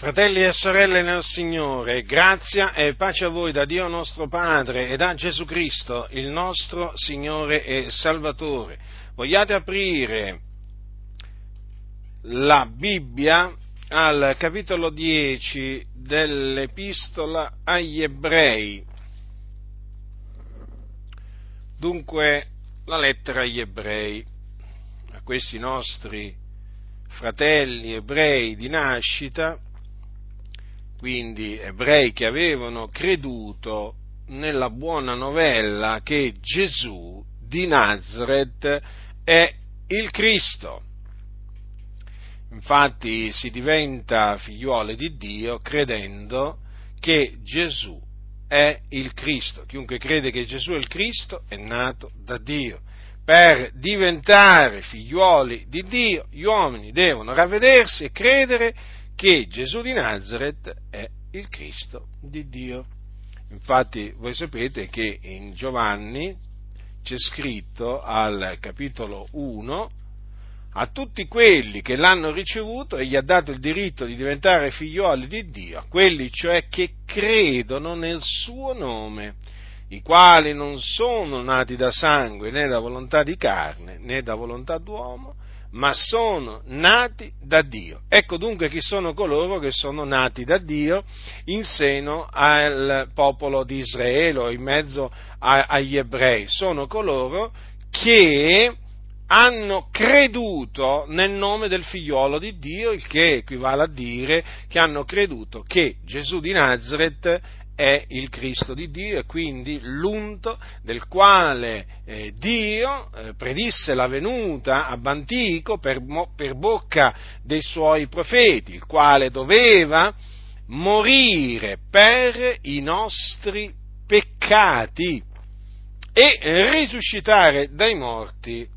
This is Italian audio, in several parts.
Fratelli e sorelle nel Signore, grazia e pace a voi da Dio nostro Padre e da Gesù Cristo, il nostro Signore e Salvatore. Vogliate aprire la Bibbia al capitolo 10 dell'Epistola agli Ebrei. Dunque, la lettera agli Ebrei, a questi nostri fratelli ebrei di nascita, quindi ebrei che avevano creduto nella buona novella che Gesù di Nazareth è il Cristo. Infatti si diventa figliuole di Dio credendo che Gesù è il Cristo. Chiunque crede che Gesù è il Cristo è nato da Dio. Per diventare figliuoli di Dio, gli uomini devono ravvedersi e credere che Gesù di Nazareth è il Cristo di Dio. Infatti voi sapete che in Giovanni c'è scritto al capitolo 1 a tutti quelli che l'hanno ricevuto e gli ha dato il diritto di diventare figlioli di Dio, quelli cioè che credono nel suo nome, i quali non sono nati da sangue né da volontà di carne né da volontà d'uomo, ma sono nati da Dio. Ecco dunque chi sono coloro che sono nati da Dio in seno al popolo di Israele o in mezzo a, agli ebrei. Sono coloro che hanno creduto nel nome del figliolo di Dio, il che equivale a dire che hanno creduto che Gesù di Nazareth è il Cristo di Dio e quindi l'unto del quale eh, Dio eh, predisse la venuta ab antico per, per bocca dei suoi profeti, il quale doveva morire per i nostri peccati e risuscitare dai morti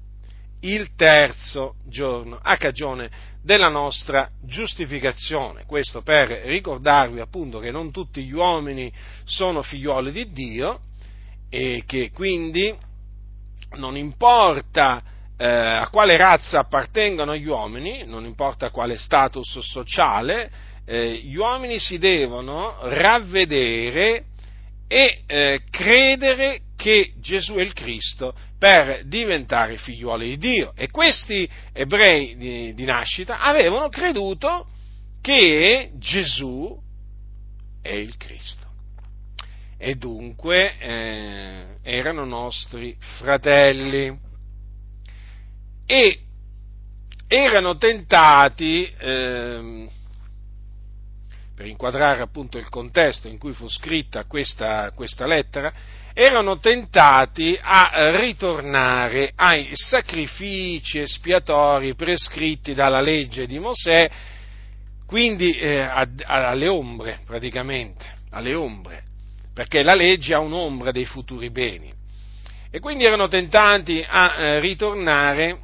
il terzo giorno, a cagione della nostra giustificazione. Questo per ricordarvi appunto che non tutti gli uomini sono figlioli di Dio e che quindi non importa eh, a quale razza appartengono gli uomini, non importa quale status sociale, eh, gli uomini si devono ravvedere e eh, credere che Gesù è il Cristo per diventare figliuoli di Dio. E questi ebrei di, di nascita avevano creduto che Gesù è il Cristo. E dunque eh, erano nostri fratelli. E erano tentati, eh, per inquadrare appunto il contesto in cui fu scritta questa, questa lettera, erano tentati a ritornare ai sacrifici espiatori prescritti dalla legge di Mosè, quindi eh, a, alle ombre praticamente, alle ombre, perché la legge ha un'ombra dei futuri beni. E quindi erano tentati a eh, ritornare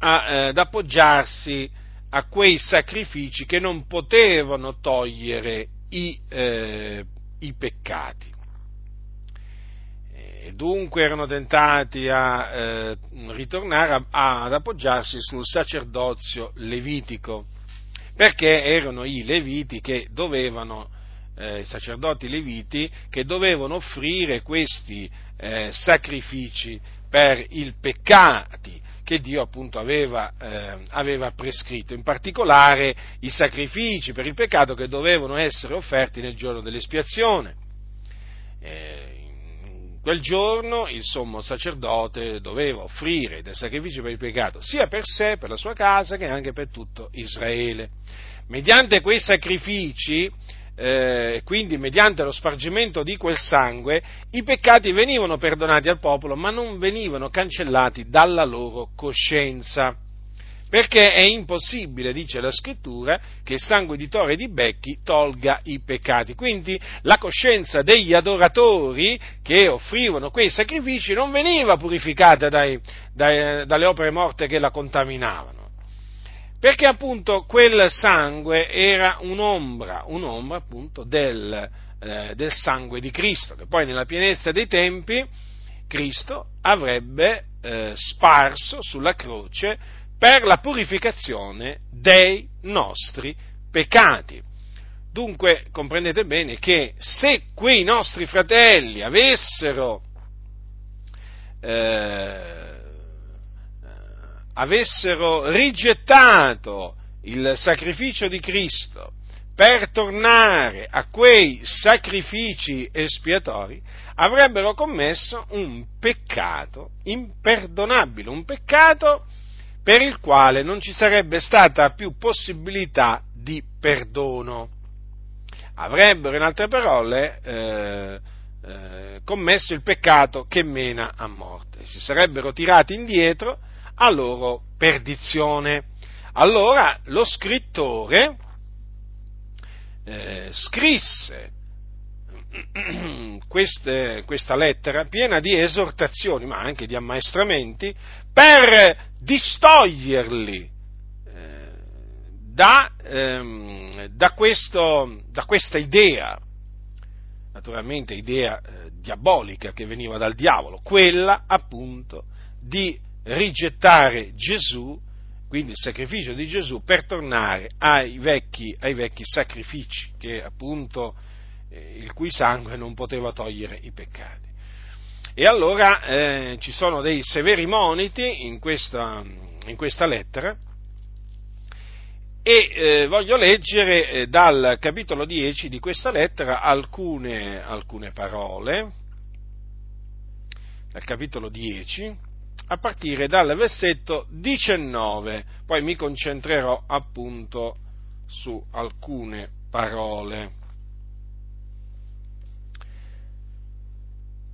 a, eh, ad appoggiarsi a quei sacrifici che non potevano togliere i, eh, i peccati. E dunque erano tentati a eh, ritornare a, ad appoggiarsi sul sacerdozio levitico, perché erano i leviti che dovevano, eh, i sacerdoti leviti, che dovevano offrire questi eh, sacrifici per i peccati che Dio appunto aveva, eh, aveva, prescritto, in particolare i sacrifici per il peccato che dovevano essere offerti nel giorno dell'espiazione. Eh, quel giorno il sommo sacerdote doveva offrire dei sacrifici per il peccato, sia per sé, per la sua casa, che anche per tutto Israele. Mediante quei sacrifici, eh, quindi mediante lo spargimento di quel sangue, i peccati venivano perdonati al popolo, ma non venivano cancellati dalla loro coscienza perché è impossibile, dice la scrittura, che il sangue di toro e di becchi tolga i peccati. Quindi la coscienza degli adoratori che offrivano quei sacrifici non veniva purificata dai, dai, dalle opere morte che la contaminavano. Perché appunto quel sangue era un'ombra, un'ombra appunto del, eh, del sangue di Cristo, che poi nella pienezza dei tempi Cristo avrebbe eh, sparso sulla croce per la purificazione dei nostri peccati. Dunque comprendete bene che se quei nostri fratelli avessero, eh, avessero rigettato il sacrificio di Cristo per tornare a quei sacrifici espiatori, avrebbero commesso un peccato imperdonabile, un peccato per il quale non ci sarebbe stata più possibilità di perdono. Avrebbero, in altre parole, eh, eh, commesso il peccato che mena a morte, si sarebbero tirati indietro a loro perdizione. Allora lo scrittore eh, scrisse queste, questa lettera piena di esortazioni, ma anche di ammaestramenti, per distoglierli eh, da, ehm, da, questo, da, questa idea, naturalmente idea eh, diabolica che veniva dal diavolo, quella appunto di rigettare Gesù quindi il sacrificio di Gesù per tornare ai vecchi, ai vecchi sacrifici, che appunto eh, il cui sangue non poteva togliere i peccati. E allora eh, ci sono dei severi moniti in questa, in questa lettera e eh, voglio leggere eh, dal capitolo 10 di questa lettera alcune, alcune parole, dal capitolo 10, a partire dal versetto 19, poi mi concentrerò appunto su alcune parole.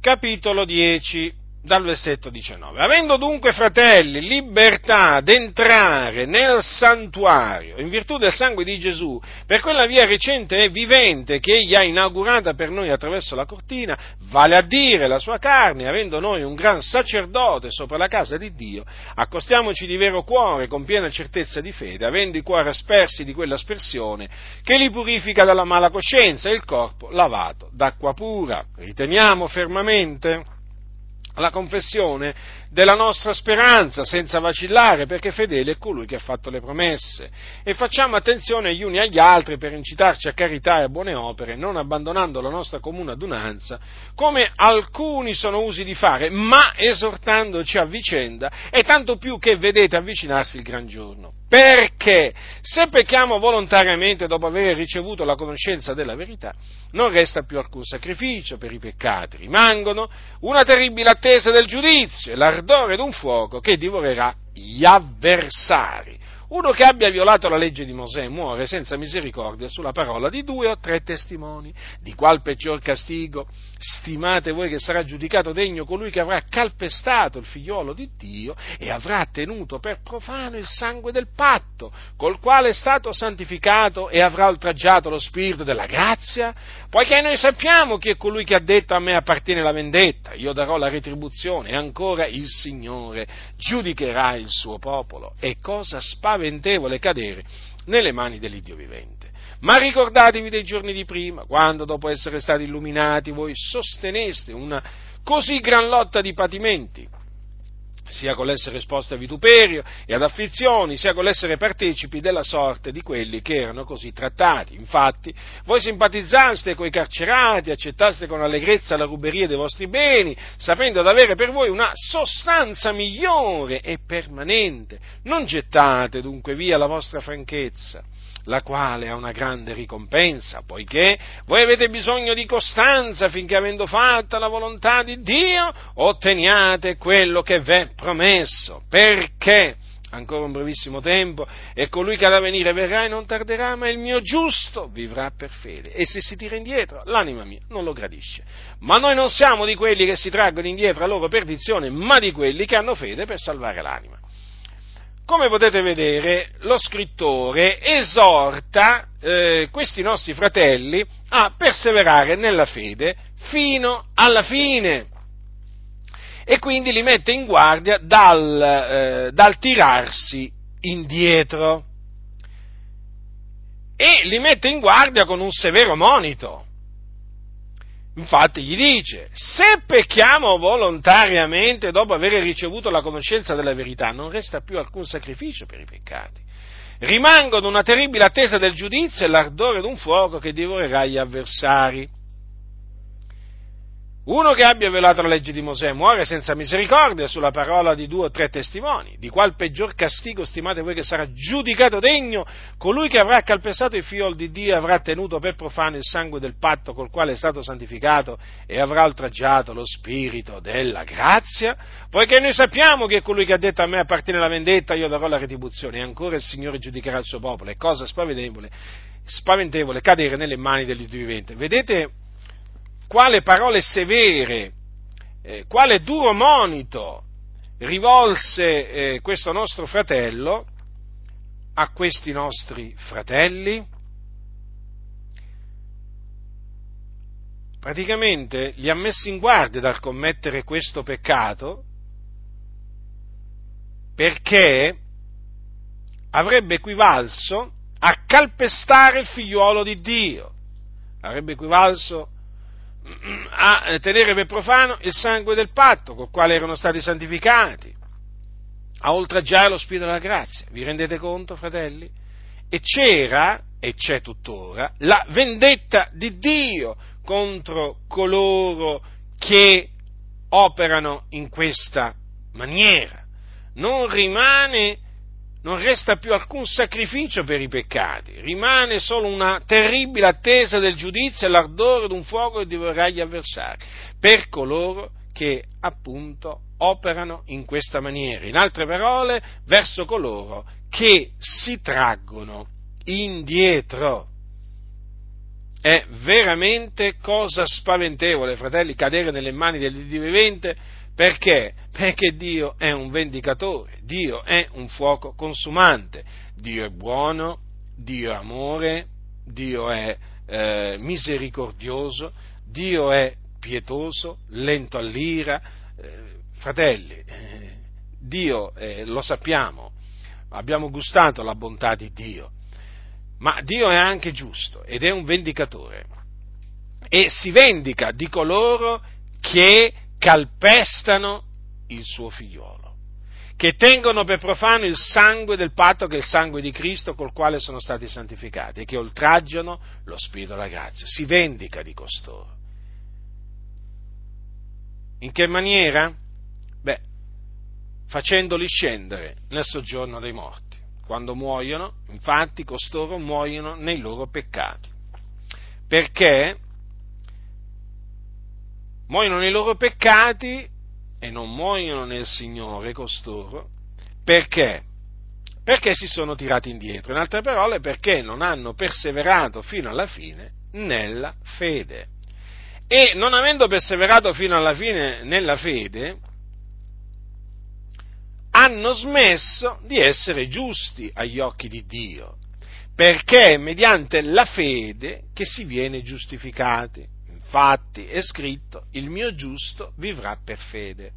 Capitolo 10 dal versetto 19. Avendo dunque, fratelli, libertà d'entrare nel santuario in virtù del sangue di Gesù, per quella via recente e vivente che egli ha inaugurata per noi attraverso la cortina, vale a dire la sua carne, avendo noi un gran sacerdote sopra la casa di Dio, accostiamoci di vero cuore, con piena certezza di fede, avendo i cuori aspersi di quella aspersione che li purifica dalla mala coscienza e il corpo lavato d'acqua pura. Riteniamo fermamente la confessione della nostra speranza senza vacillare, perché fedele è colui che ha fatto le promesse. E facciamo attenzione gli uni agli altri per incitarci a carità e a buone opere, non abbandonando la nostra comune adunanza, come alcuni sono usi di fare, ma esortandoci a vicenda, e tanto più che vedete avvicinarsi il gran giorno. Perché se pecchiamo volontariamente dopo aver ricevuto la conoscenza della verità, non resta più alcun sacrificio per i peccati, rimangono una terribile attesa del giudizio e l'ardore d'un fuoco che divorerà gli avversari. Uno che abbia violato la legge di Mosè muore senza misericordia sulla parola di due o tre testimoni. Di qual peggior castigo stimate voi che sarà giudicato degno colui che avrà calpestato il figliolo di Dio e avrà tenuto per profano il sangue del patto, col quale è stato santificato e avrà oltraggiato lo spirito della grazia? Poiché noi sappiamo chi è colui che ha detto a me appartiene la vendetta, io darò la retribuzione e ancora il Signore giudicherà il suo popolo. È cosa spaventevole cadere nelle mani dell'Iddio vivente. Ma ricordatevi dei giorni di prima, quando dopo essere stati illuminati voi sosteneste una così gran lotta di patimenti, sia con l'essere esposti a vituperio e ad afflizioni, sia con l'essere partecipi della sorte di quelli che erano così trattati. Infatti, voi simpatizzaste coi carcerati, accettaste con allegrezza la ruberia dei vostri beni, sapendo di avere per voi una sostanza migliore e permanente. Non gettate dunque via la vostra franchezza la quale ha una grande ricompensa, poiché voi avete bisogno di costanza finché avendo fatta la volontà di Dio otteniate quello che vi è promesso. Perché? Ancora un brevissimo tempo, e colui che ha da venire verrà e non tarderà, ma il mio giusto vivrà per fede. E se si tira indietro, l'anima mia non lo gradisce. Ma noi non siamo di quelli che si traggono indietro a loro perdizione, ma di quelli che hanno fede per salvare l'anima. Come potete vedere, lo scrittore esorta eh, questi nostri fratelli a perseverare nella fede fino alla fine e quindi li mette in guardia dal, eh, dal tirarsi indietro e li mette in guardia con un severo monito. Infatti gli dice, se pecchiamo volontariamente dopo aver ricevuto la conoscenza della verità, non resta più alcun sacrificio per i peccati. rimangono una terribile attesa del giudizio e l'ardore d'un fuoco che divorerà gli avversari. Uno che abbia violato la legge di Mosè muore senza misericordia sulla parola di due o tre testimoni. Di qual peggior castigo stimate voi che sarà giudicato degno colui che avrà calpestato i fiol di Dio e avrà tenuto per profano il sangue del patto col quale è stato santificato e avrà oltraggiato lo spirito della grazia? Poiché noi sappiamo che colui che ha detto a me appartiene la vendetta, io darò la retribuzione e ancora il Signore giudicherà il suo popolo. È cosa spaventevole, spaventevole cadere nelle mani dell'Iddio vivente. Vedete? Quale parole severe, eh, quale duro monito rivolse eh, questo nostro fratello a questi nostri fratelli? Praticamente li ha messi in guardia dal commettere questo peccato perché avrebbe equivalso a calpestare il figliuolo di Dio, avrebbe equivalso a tenere per profano il sangue del patto col quale erano stati santificati, a oltraggiare lo Spirito della grazia. Vi rendete conto, fratelli? E c'era, e c'è tuttora, la vendetta di Dio contro coloro che operano in questa maniera. Non rimane non resta più alcun sacrificio per i peccati, rimane solo una terribile attesa del giudizio e l'ardore d'un fuoco che divorerà gli avversari, per coloro che appunto operano in questa maniera. In altre parole, verso coloro che si traggono indietro. È veramente cosa spaventevole, fratelli, cadere nelle mani del Dio vivente perché? Perché Dio è un vendicatore, Dio è un fuoco consumante, Dio è buono, Dio è amore, Dio è eh, misericordioso, Dio è pietoso, lento all'ira. Eh, fratelli, eh, Dio, eh, lo sappiamo, abbiamo gustato la bontà di Dio, ma Dio è anche giusto ed è un vendicatore e si vendica di coloro che calpestano il suo figliolo, che tengono per profano il sangue del patto che è il sangue di Cristo col quale sono stati santificati e che oltraggiano lo Spirito della grazia. Si vendica di costoro. In che maniera? Beh, facendoli scendere nel soggiorno dei morti. Quando muoiono, infatti, costoro muoiono nei loro peccati. Perché muoiono nei loro peccati e non muoiono nel Signore costoro, perché? Perché si sono tirati indietro, in altre parole perché non hanno perseverato fino alla fine nella fede. E non avendo perseverato fino alla fine nella fede, hanno smesso di essere giusti agli occhi di Dio, perché è mediante la fede che si viene giustificati. Infatti è scritto, il mio giusto vivrà per fede.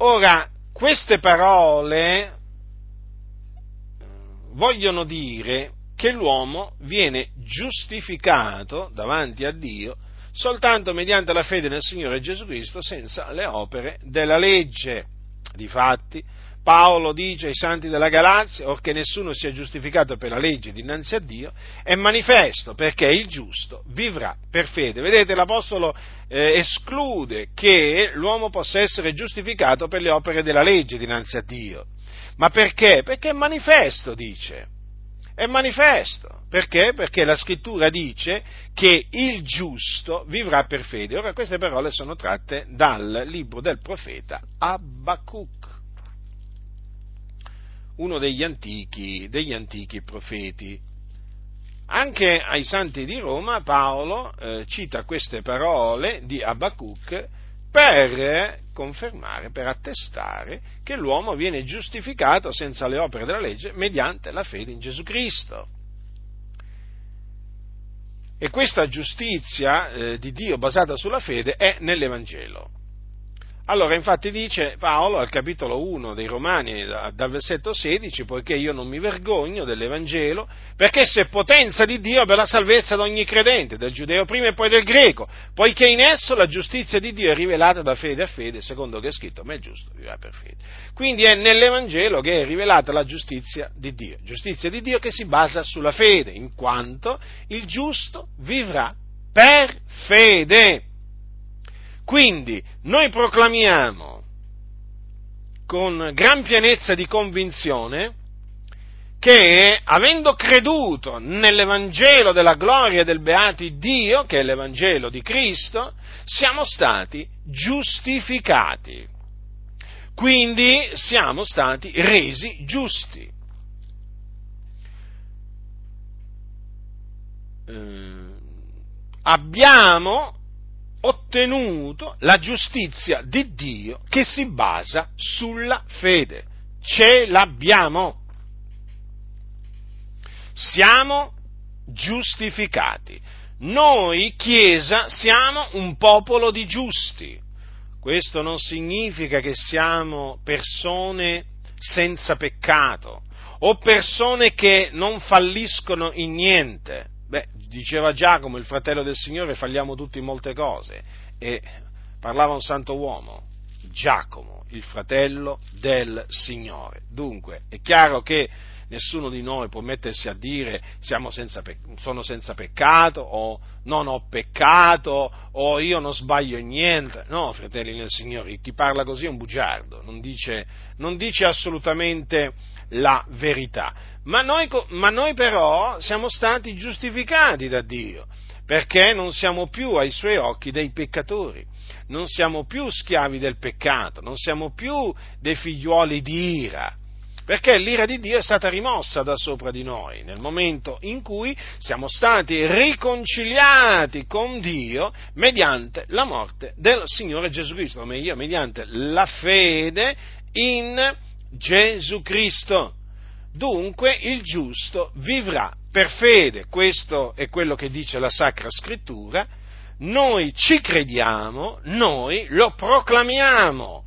Ora, queste parole eh, vogliono dire che l'uomo viene giustificato davanti a Dio soltanto mediante la fede nel Signore Gesù Cristo senza le opere della legge. Difatti, Paolo dice ai santi della Galazia, or che nessuno sia giustificato per la legge dinanzi a Dio, è manifesto perché il giusto vivrà per fede. Vedete, l'Apostolo eh, esclude che l'uomo possa essere giustificato per le opere della legge dinanzi a Dio. Ma perché? Perché è manifesto, dice. È manifesto. Perché? Perché la scrittura dice che il giusto vivrà per fede. Ora queste parole sono tratte dal libro del profeta Abacuc uno degli antichi, degli antichi profeti. Anche ai santi di Roma Paolo eh, cita queste parole di Abacuc per confermare, per attestare che l'uomo viene giustificato senza le opere della legge mediante la fede in Gesù Cristo. E questa giustizia eh, di Dio basata sulla fede è nell'Evangelo. Allora, infatti dice Paolo al capitolo 1 dei Romani, dal versetto 16, poiché io non mi vergogno dell'Evangelo, perché se potenza di Dio per la salvezza di ogni credente, del giudeo prima e poi del greco, poiché in esso la giustizia di Dio è rivelata da fede a fede, secondo che è scritto, ma è giusto, vivrà per fede. Quindi è nell'Evangelo che è rivelata la giustizia di Dio, giustizia di Dio che si basa sulla fede, in quanto il giusto vivrà per fede. Quindi noi proclamiamo con gran pienezza di convinzione che avendo creduto nell'Evangelo della gloria del beato Dio, che è l'Evangelo di Cristo, siamo stati giustificati. Quindi siamo stati resi giusti. Eh, abbiamo ottenuto la giustizia di Dio che si basa sulla fede. Ce l'abbiamo. Siamo giustificati. Noi, Chiesa, siamo un popolo di giusti. Questo non significa che siamo persone senza peccato o persone che non falliscono in niente. Beh, diceva Giacomo, il fratello del Signore, falliamo tutti in molte cose. E parlava un santo uomo, Giacomo, il fratello del Signore. Dunque, è chiaro che nessuno di noi può mettersi a dire senza, sono senza peccato o non ho peccato o io non sbaglio niente. No, fratelli nel Signore, chi parla così è un bugiardo, non dice, non dice assolutamente la verità. Ma noi, ma noi però siamo stati giustificati da Dio, perché non siamo più ai suoi occhi dei peccatori, non siamo più schiavi del peccato, non siamo più dei figliuoli di ira, perché l'ira di Dio è stata rimossa da sopra di noi nel momento in cui siamo stati riconciliati con Dio mediante la morte del Signore Gesù Cristo, o meglio, mediante la fede in Gesù Cristo. Dunque il giusto vivrà per fede, questo è quello che dice la Sacra Scrittura, noi ci crediamo, noi lo proclamiamo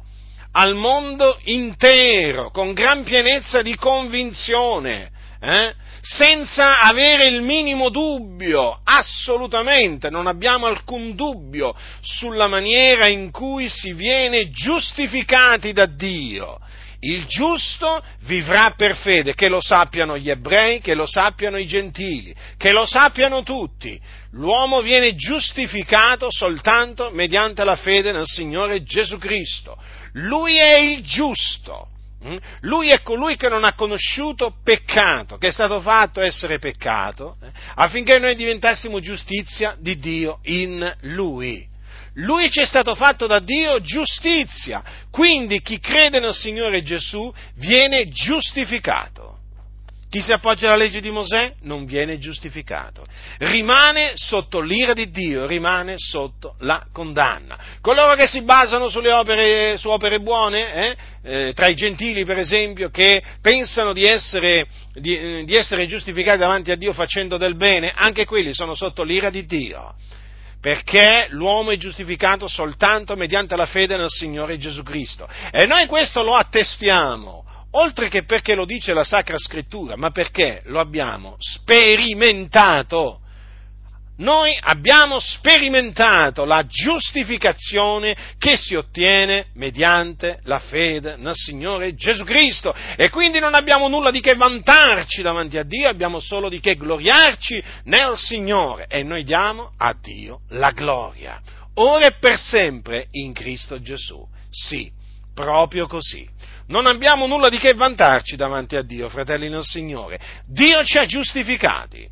al mondo intero con gran pienezza di convinzione, eh? senza avere il minimo dubbio, assolutamente, non abbiamo alcun dubbio sulla maniera in cui si viene giustificati da Dio il giusto vivrà per fede, che lo sappiano gli ebrei, che lo sappiano i gentili, che lo sappiano tutti. L'uomo viene giustificato soltanto mediante la fede nel Signore Gesù Cristo. Lui è il giusto. Mm? Lui è colui che non ha conosciuto peccato, che è stato fatto essere peccato, eh, affinché noi diventassimo giustizia di Dio in Lui. Lui ci è stato fatto da Dio giustizia, quindi chi crede nel Signore Gesù viene giustificato. Chi si appoggia alla legge di Mosè non viene giustificato, rimane sotto l'ira di Dio, rimane sotto la condanna. Coloro che si basano sulle opere, su opere buone, eh, eh, tra i gentili per esempio, che pensano di essere, di, eh, di essere giustificati davanti a Dio facendo del bene, anche quelli sono sotto l'ira di Dio perché l'uomo è giustificato soltanto mediante la fede nel Signore Gesù Cristo. E noi questo lo attestiamo, oltre che perché lo dice la Sacra Scrittura, ma perché lo abbiamo sperimentato. Noi abbiamo sperimentato la giustificazione che si ottiene mediante la fede nel Signore Gesù Cristo e quindi non abbiamo nulla di che vantarci davanti a Dio, abbiamo solo di che gloriarci nel Signore e noi diamo a Dio la gloria, ora e per sempre in Cristo Gesù. Sì, proprio così. Non abbiamo nulla di che vantarci davanti a Dio, fratelli nel Signore. Dio ci ha giustificati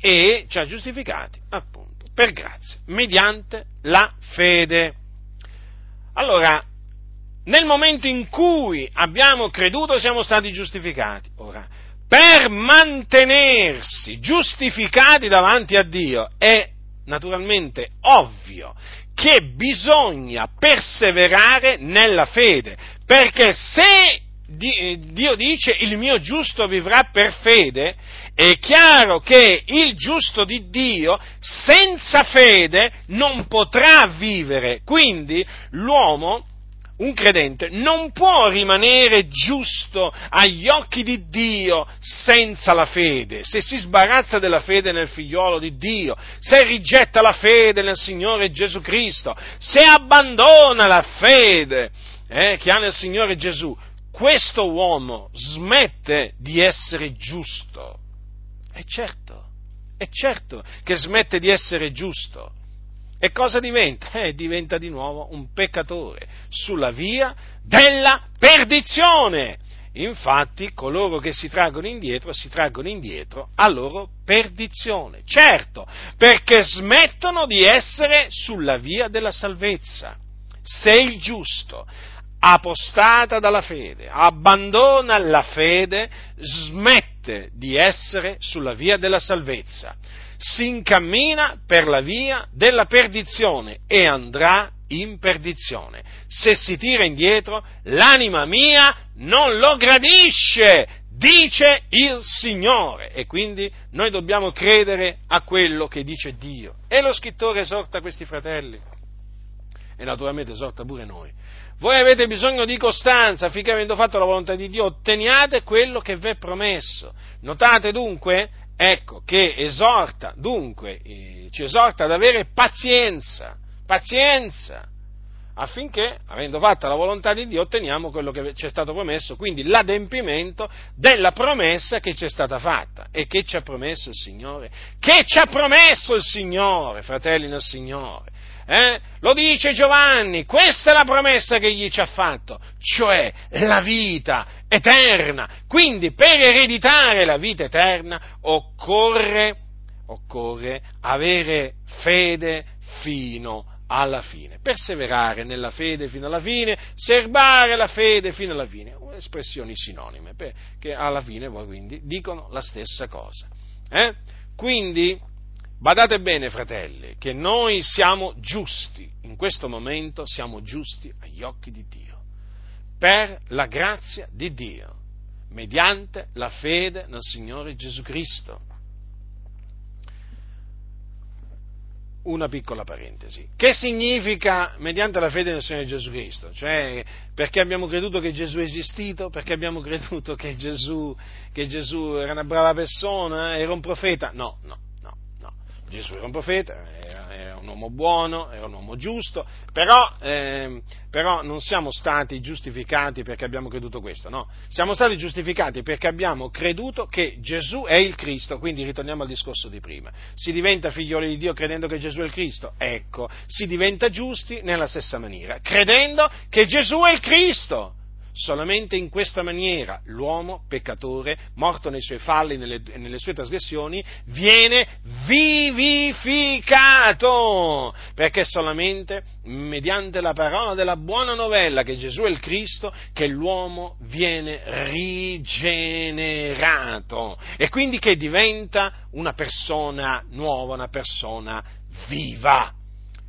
e ci ha giustificati appunto per grazia, mediante la fede. Allora, nel momento in cui abbiamo creduto siamo stati giustificati. Ora, per mantenersi giustificati davanti a Dio è naturalmente ovvio che bisogna perseverare nella fede, perché se Dio dice il mio giusto vivrà per fede, è chiaro che il giusto di Dio senza fede non potrà vivere. Quindi l'uomo un credente non può rimanere giusto agli occhi di Dio senza la fede, se si sbarazza della fede nel figliolo di Dio, se rigetta la fede nel Signore Gesù Cristo, se abbandona la fede eh, che ha nel Signore Gesù, questo uomo smette di essere giusto. È certo, è certo che smette di essere giusto. E cosa diventa? Eh, diventa di nuovo un peccatore sulla via della perdizione. Infatti, coloro che si traggono indietro, si traggono indietro a loro perdizione. Certo, perché smettono di essere sulla via della salvezza. Se il giusto apostata dalla fede, abbandona la fede, smette di essere sulla via della salvezza si incammina per la via della perdizione e andrà in perdizione. Se si tira indietro, l'anima mia non lo gradisce, dice il Signore. E quindi noi dobbiamo credere a quello che dice Dio. E lo scrittore esorta questi fratelli. E naturalmente esorta pure noi. Voi avete bisogno di costanza affinché avendo fatto la volontà di Dio otteniate quello che vi è promesso. Notate dunque Ecco che esorta, dunque, eh, ci esorta ad avere pazienza, pazienza, affinché, avendo fatta la volontà di Dio, otteniamo quello che ci è stato promesso, quindi l'adempimento della promessa che ci è stata fatta. E che ci ha promesso il Signore? Che ci ha promesso il Signore, fratelli nel Signore? Eh? Lo dice Giovanni, questa è la promessa che gli ci ha fatto, cioè la vita eterna. Quindi per ereditare la vita eterna occorre, occorre avere fede fino alla fine, perseverare nella fede fino alla fine, serbare la fede fino alla fine, espressioni sinonime, che alla fine quindi dicono la stessa cosa. Eh? Quindi Badate bene, fratelli, che noi siamo giusti, in questo momento siamo giusti agli occhi di Dio, per la grazia di Dio, mediante la fede nel Signore Gesù Cristo. Una piccola parentesi. Che significa mediante la fede nel Signore Gesù Cristo? Cioè, perché abbiamo creduto che Gesù è esistito? Perché abbiamo creduto che Gesù, che Gesù era una brava persona, era un profeta? No, no Gesù era un profeta, era, era, un uomo buono, era un uomo giusto, però, eh, però, non siamo stati giustificati perché abbiamo creduto questo, no, siamo stati giustificati perché abbiamo creduto che Gesù è il Cristo, quindi ritorniamo al discorso di prima, si diventa figlioli di Dio credendo che Gesù è il Cristo, ecco, si diventa giusti nella stessa maniera, credendo che Gesù è il Cristo. Solamente in questa maniera l'uomo peccatore, morto nei suoi falli, nelle, nelle sue trasgressioni, viene vivificato, perché solamente mediante la parola della buona novella che Gesù è il Cristo che l'uomo viene rigenerato e quindi che diventa una persona nuova, una persona viva.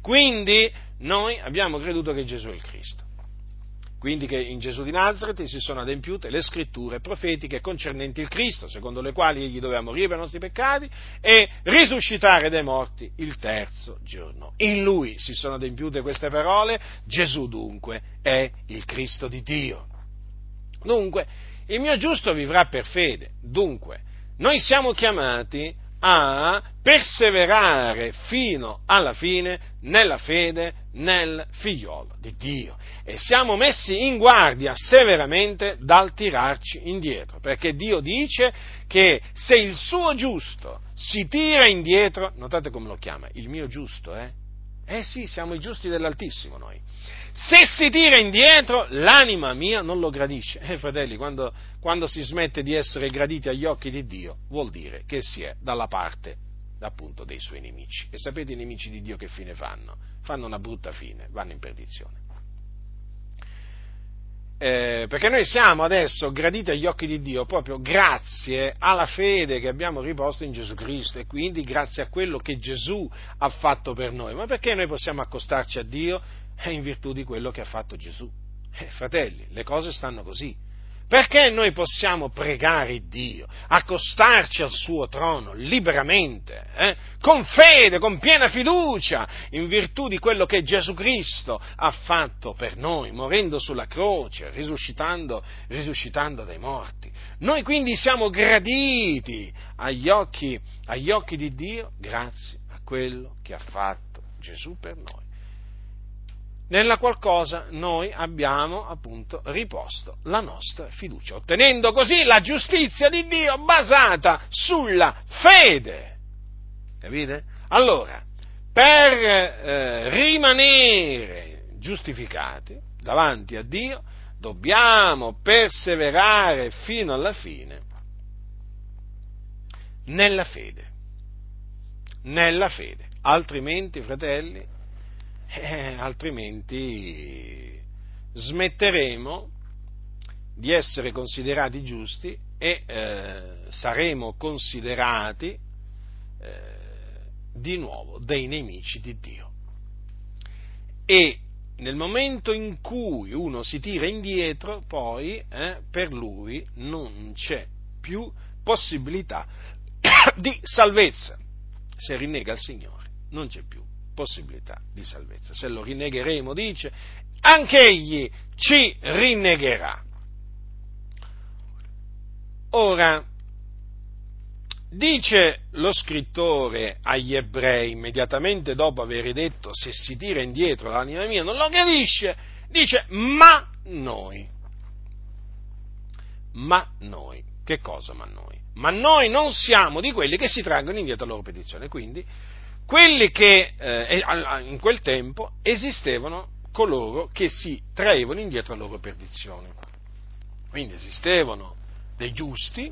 Quindi noi abbiamo creduto che Gesù è il Cristo. Quindi che in Gesù di Nazareth si sono adempiute le scritture profetiche concernenti il Cristo, secondo le quali egli doveva morire per i nostri peccati e risuscitare dai morti il terzo giorno. In lui si sono adempiute queste parole, Gesù dunque è il Cristo di Dio. Dunque, il mio giusto vivrà per fede. Dunque, noi siamo chiamati a perseverare fino alla fine nella fede nel figliolo di Dio e siamo messi in guardia severamente dal tirarci indietro, perché Dio dice che se il suo giusto si tira indietro, notate come lo chiama, il mio giusto, eh? Eh sì, siamo i giusti dell'Altissimo noi. Se si tira indietro, l'anima mia non lo gradisce. Eh, fratelli, quando, quando si smette di essere graditi agli occhi di Dio, vuol dire che si è dalla parte appunto dei suoi nemici. E sapete i nemici di Dio che fine fanno? Fanno una brutta fine, vanno in perdizione. Eh, perché noi siamo adesso graditi agli occhi di Dio proprio grazie alla fede che abbiamo riposto in Gesù Cristo e quindi grazie a quello che Gesù ha fatto per noi. Ma perché noi possiamo accostarci a Dio? È in virtù di quello che ha fatto Gesù. Eh, fratelli, le cose stanno così. Perché noi possiamo pregare Dio, accostarci al suo trono liberamente, eh? con fede, con piena fiducia, in virtù di quello che Gesù Cristo ha fatto per noi, morendo sulla croce, risuscitando, risuscitando dai morti. Noi quindi siamo graditi agli occhi, agli occhi di Dio grazie a quello che ha fatto Gesù per noi nella qual cosa noi abbiamo appunto riposto la nostra fiducia, ottenendo così la giustizia di Dio basata sulla fede. Capite? Allora, per eh, rimanere giustificati davanti a Dio, dobbiamo perseverare fino alla fine nella fede. Nella fede. Altrimenti, fratelli, eh, altrimenti smetteremo di essere considerati giusti e eh, saremo considerati eh, di nuovo dei nemici di Dio. E nel momento in cui uno si tira indietro, poi eh, per lui non c'è più possibilità di salvezza. Se rinnega il Signore, non c'è più possibilità di salvezza. Se lo rinnegheremo, dice, anche egli ci rinnegherà. Ora, dice lo scrittore agli ebrei, immediatamente dopo aver detto se si tira indietro l'anima mia non lo capisce, dice ma noi. Ma noi. Che cosa ma noi? Ma noi non siamo di quelli che si traggono indietro la loro petizione, quindi quelli che eh, in quel tempo esistevano coloro che si traevano indietro la loro perdizione. Quindi esistevano dei giusti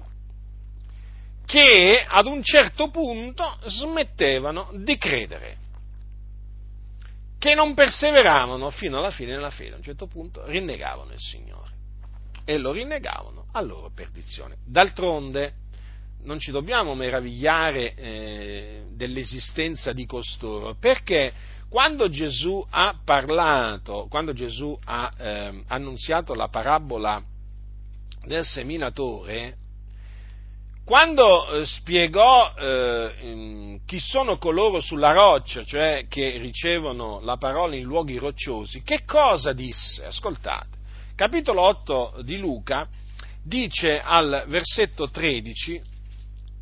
che ad un certo punto smettevano di credere, che non perseveravano fino alla fine nella fede, a un certo punto rinnegavano il Signore e lo rinnegavano a loro perdizione. D'altronde, non ci dobbiamo meravigliare eh, dell'esistenza di costoro, perché quando Gesù ha parlato, quando Gesù ha eh, annunziato la parabola del seminatore, quando eh, spiegò eh, chi sono coloro sulla roccia, cioè che ricevono la parola in luoghi rocciosi, che cosa disse? Ascoltate, capitolo 8 di Luca dice al versetto 13,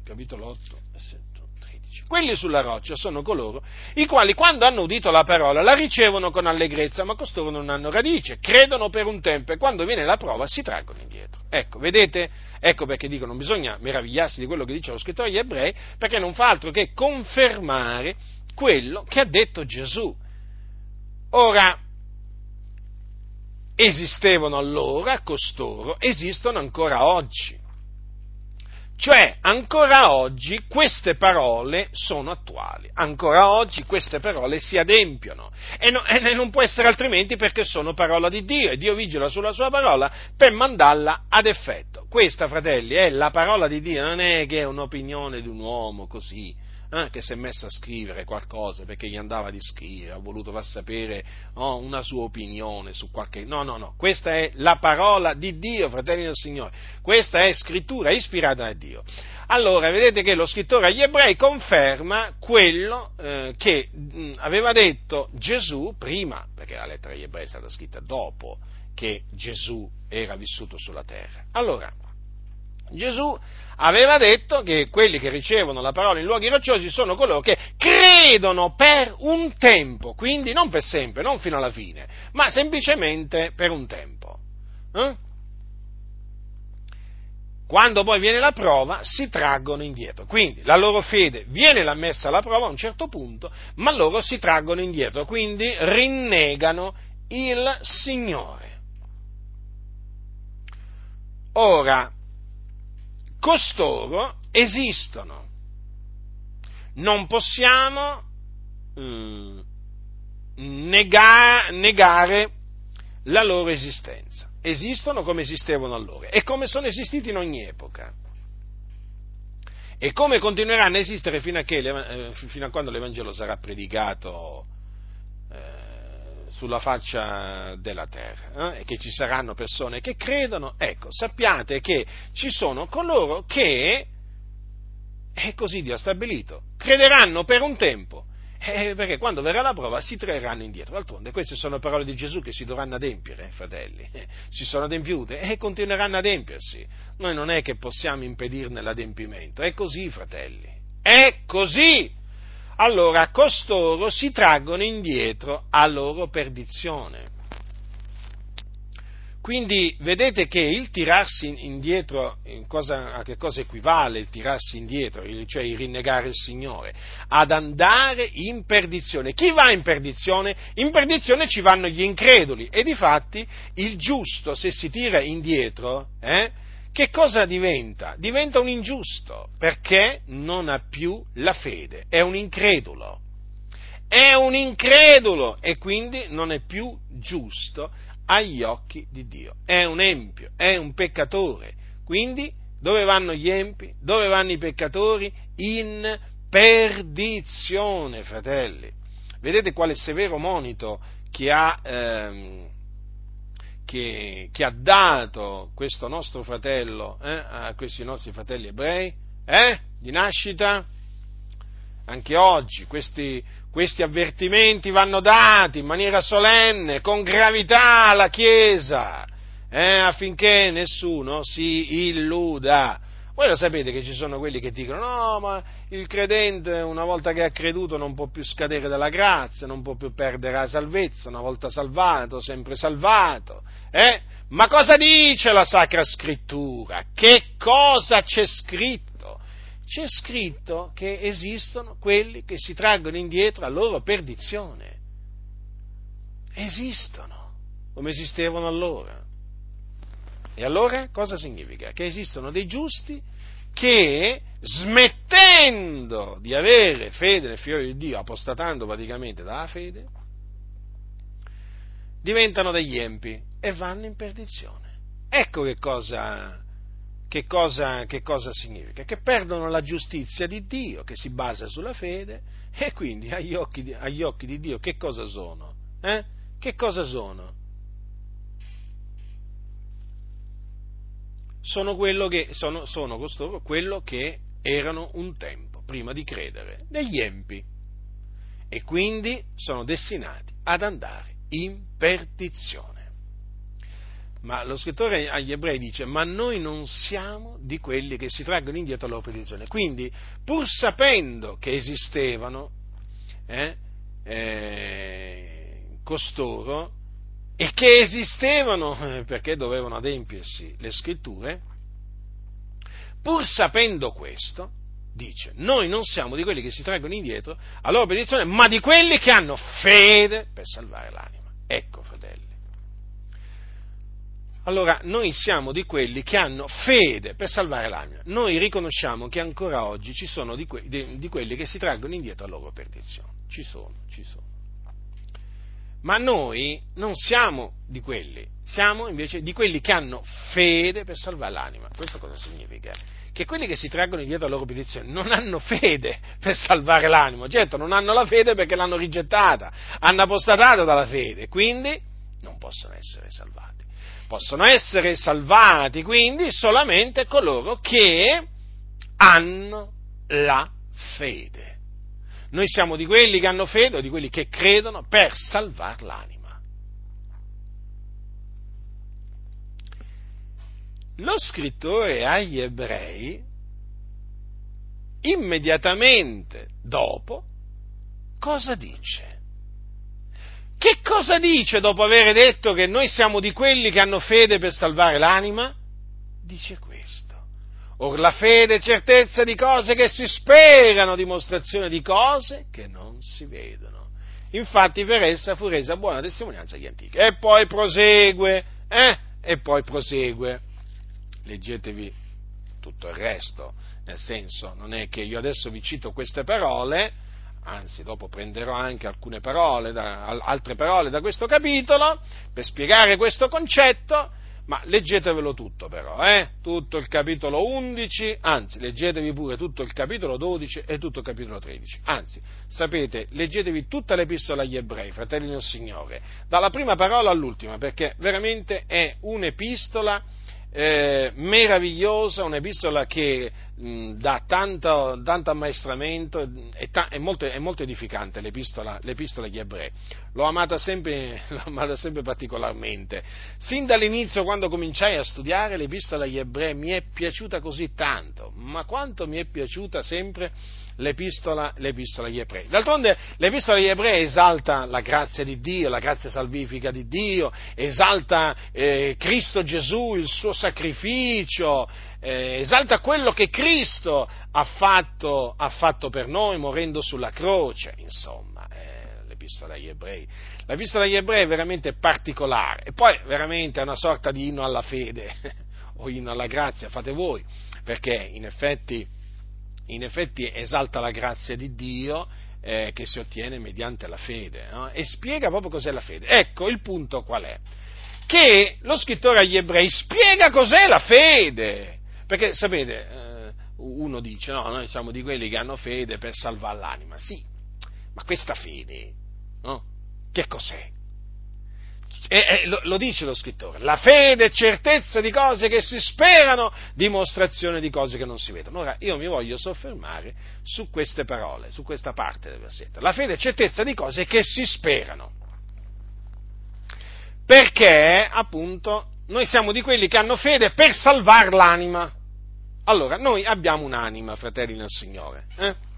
capitolo 8, versetto 13. Quelli sulla roccia sono coloro i quali quando hanno udito la parola la ricevono con allegrezza, ma costoro non hanno radice, credono per un tempo e quando viene la prova si traggono indietro. Ecco, vedete? Ecco perché dico non bisogna meravigliarsi di quello che dice lo scrittore agli ebrei, perché non fa altro che confermare quello che ha detto Gesù. Ora, esistevano allora costoro, esistono ancora oggi. Cioè, ancora oggi queste parole sono attuali, ancora oggi queste parole si adempiono. E, no, e, non può essere altrimenti perché sono parola di Dio e Dio vigila sulla sua parola per mandarla ad effetto. Questa, fratelli, è la parola di Dio, non è che è un'opinione di un uomo così, che si è messo a scrivere qualcosa perché gli andava di scrivere, ha voluto far sapere oh, una sua opinione su qualche... No, no, no, questa è la parola di Dio, fratelli del Signore, questa è scrittura ispirata da Dio. Allora, vedete che lo scrittore agli ebrei conferma quello eh, che mh, aveva detto Gesù prima, perché la lettera agli ebrei è stata scritta dopo che Gesù era vissuto sulla terra. Allora, Gesù aveva detto che quelli che ricevono la parola in luoghi rocciosi sono coloro che credono per un tempo, quindi non per sempre, non fino alla fine, ma semplicemente per un tempo. Eh? Quando poi viene la prova si traggono indietro. Quindi la loro fede viene messa alla prova a un certo punto, ma loro si traggono indietro, quindi rinnegano il Signore. Ora, costoro esistono. Non possiamo mm, negare, negare la loro esistenza. Esistono come esistevano allora e come sono esistiti in ogni epoca. E come continueranno a esistere fino a, che, eh, fino a quando l'Evangelo sarà predicato eh, sulla faccia della terra eh? e che ci saranno persone che credono, ecco, sappiate che ci sono coloro che, è così Dio ha stabilito, crederanno per un tempo, eh, perché quando verrà la prova si trarranno indietro. D'altronde queste sono parole di Gesù che si dovranno adempiere, fratelli, eh, si sono adempiute e continueranno ad adempiersi. Noi non è che possiamo impedirne l'adempimento, è così, fratelli, è così allora costoro si traggono indietro a loro perdizione. Quindi vedete che il tirarsi indietro, cosa, a che cosa equivale il tirarsi indietro, cioè il rinnegare il Signore? Ad andare in perdizione. Chi va in perdizione? In perdizione ci vanno gli increduli e difatti il giusto se si tira indietro, eh, che cosa diventa? Diventa un ingiusto, perché non ha più la fede, è un incredulo. È un incredulo e quindi non è più giusto agli occhi di Dio. È un empio, è un peccatore. Quindi dove vanno gli empi? Dove vanno i peccatori? In perdizione, fratelli. Vedete quale severo monito che ha ehm, che, che, ha dato questo nostro fratello eh, a questi nostri fratelli ebrei eh, di nascita, anche oggi questi, questi avvertimenti vanno dati in maniera solenne, con gravità alla Chiesa, eh, affinché nessuno si illuda. Voi lo sapete che ci sono quelli che dicono no, ma il credente una volta che ha creduto non può più scadere dalla grazia, non può più perdere la salvezza, una volta salvato, sempre salvato. Eh? Ma cosa dice la Sacra Scrittura? Che cosa c'è scritto? C'è scritto che esistono quelli che si traggono indietro a loro perdizione. Esistono, come esistevano allora. E allora cosa significa? Che esistono dei giusti che smettendo di avere fede nel figlio di Dio, apostatando praticamente dalla fede, diventano degli empi e vanno in perdizione. Ecco che cosa, che cosa, che cosa significa, che perdono la giustizia di Dio che si basa sulla fede e quindi agli occhi agli occhi di Dio che cosa sono? Eh? Che cosa sono? Sono, quello che, sono, sono costoro quello che erano un tempo, prima di credere, degli empi. E quindi sono destinati ad andare in perdizione. Ma lo scrittore agli ebrei dice, ma noi non siamo di quelli che si traggono indietro alla perdizione. Quindi, pur sapendo che esistevano eh, eh, costoro, e che esistevano eh, perché dovevano adempiersi le scritture, pur sapendo questo, dice, noi non siamo di quelli che si traggono indietro alla loro benedizione, ma di quelli che hanno fede per salvare l'anima. Ecco, fratelli. Allora, noi siamo di quelli che hanno fede per salvare l'anima. Noi riconosciamo che ancora oggi ci sono di, que- di, di quelli che si traggono indietro alla loro perdizione. Ci sono, ci sono. Ma noi non siamo di quelli, siamo invece di quelli che hanno fede per salvare l'anima. Questo cosa significa? Che quelli che si traggono dietro la loro petizione non hanno fede per salvare l'anima, certo non hanno la fede perché l'hanno rigettata, hanno apostatato dalla fede, quindi non possono essere salvati. Possono essere salvati quindi solamente coloro che hanno la fede. Noi siamo di quelli che hanno fede o di quelli che credono per salvare l'anima. Lo scrittore agli ebrei, immediatamente dopo, cosa dice? Che cosa dice dopo aver detto che noi siamo di quelli che hanno fede per salvare l'anima? Dice questo. Or la fede è certezza di cose che si sperano, dimostrazione di cose che non si vedono. Infatti per essa fu resa buona testimonianza agli antichi. E poi prosegue, eh? E poi prosegue. Leggetevi tutto il resto, nel senso, non è che io adesso vi cito queste parole, anzi dopo prenderò anche alcune parole, da, altre parole da questo capitolo, per spiegare questo concetto, ma leggetevelo tutto però, eh? tutto il capitolo 11, anzi leggetevi pure tutto il capitolo 12 e tutto il capitolo 13, anzi sapete, leggetevi tutta l'epistola agli ebrei, fratelli del Signore, dalla prima parola all'ultima, perché veramente è un'epistola eh, meravigliosa, un'epistola che mh, dà tanto, tanto ammaestramento, è, ta- è, molto, è, molto, edificante l'epistola, l'epistola agli ebrei. L'ho amata, sempre, l'ho amata sempre particolarmente. Sin dall'inizio, quando cominciai a studiare l'epistola agli ebrei, mi è piaciuta così tanto, ma quanto mi è piaciuta sempre l'epistola, l'epistola agli ebrei. D'altronde l'epistola agli ebrei esalta la grazia di Dio, la grazia salvifica di Dio, esalta eh, Cristo Gesù, il suo sacrificio, eh, esalta quello che Cristo ha fatto, ha fatto, per noi morendo sulla croce, insomma. Eh, l'epistola agli ebrei. L'epistola agli ebrei è veramente particolare e poi veramente è una sorta di inno alla fede o inno alla grazia, fate voi, perché in effetti in effetti esalta la grazia di Dio eh, che si ottiene mediante la fede no? e spiega proprio cos'è la fede. Ecco il punto qual è? Che lo scrittore agli ebrei spiega cos'è la fede, perché sapete, eh, uno dice no, noi siamo di quelli che hanno fede per salvare l'anima, sì, ma questa fede, no? Che cos'è? E, e, lo, lo, dice lo scrittore, la fede è certezza di cose che si sperano, dimostrazione di cose che non si vedono. Ora io mi voglio soffermare su queste parole, su questa parte del versetto. La fede è certezza di cose che si sperano. Perché, appunto, noi siamo di quelli che hanno fede per salvare l'anima. Allora, noi abbiamo un'anima, fratelli nel Signore. Eh?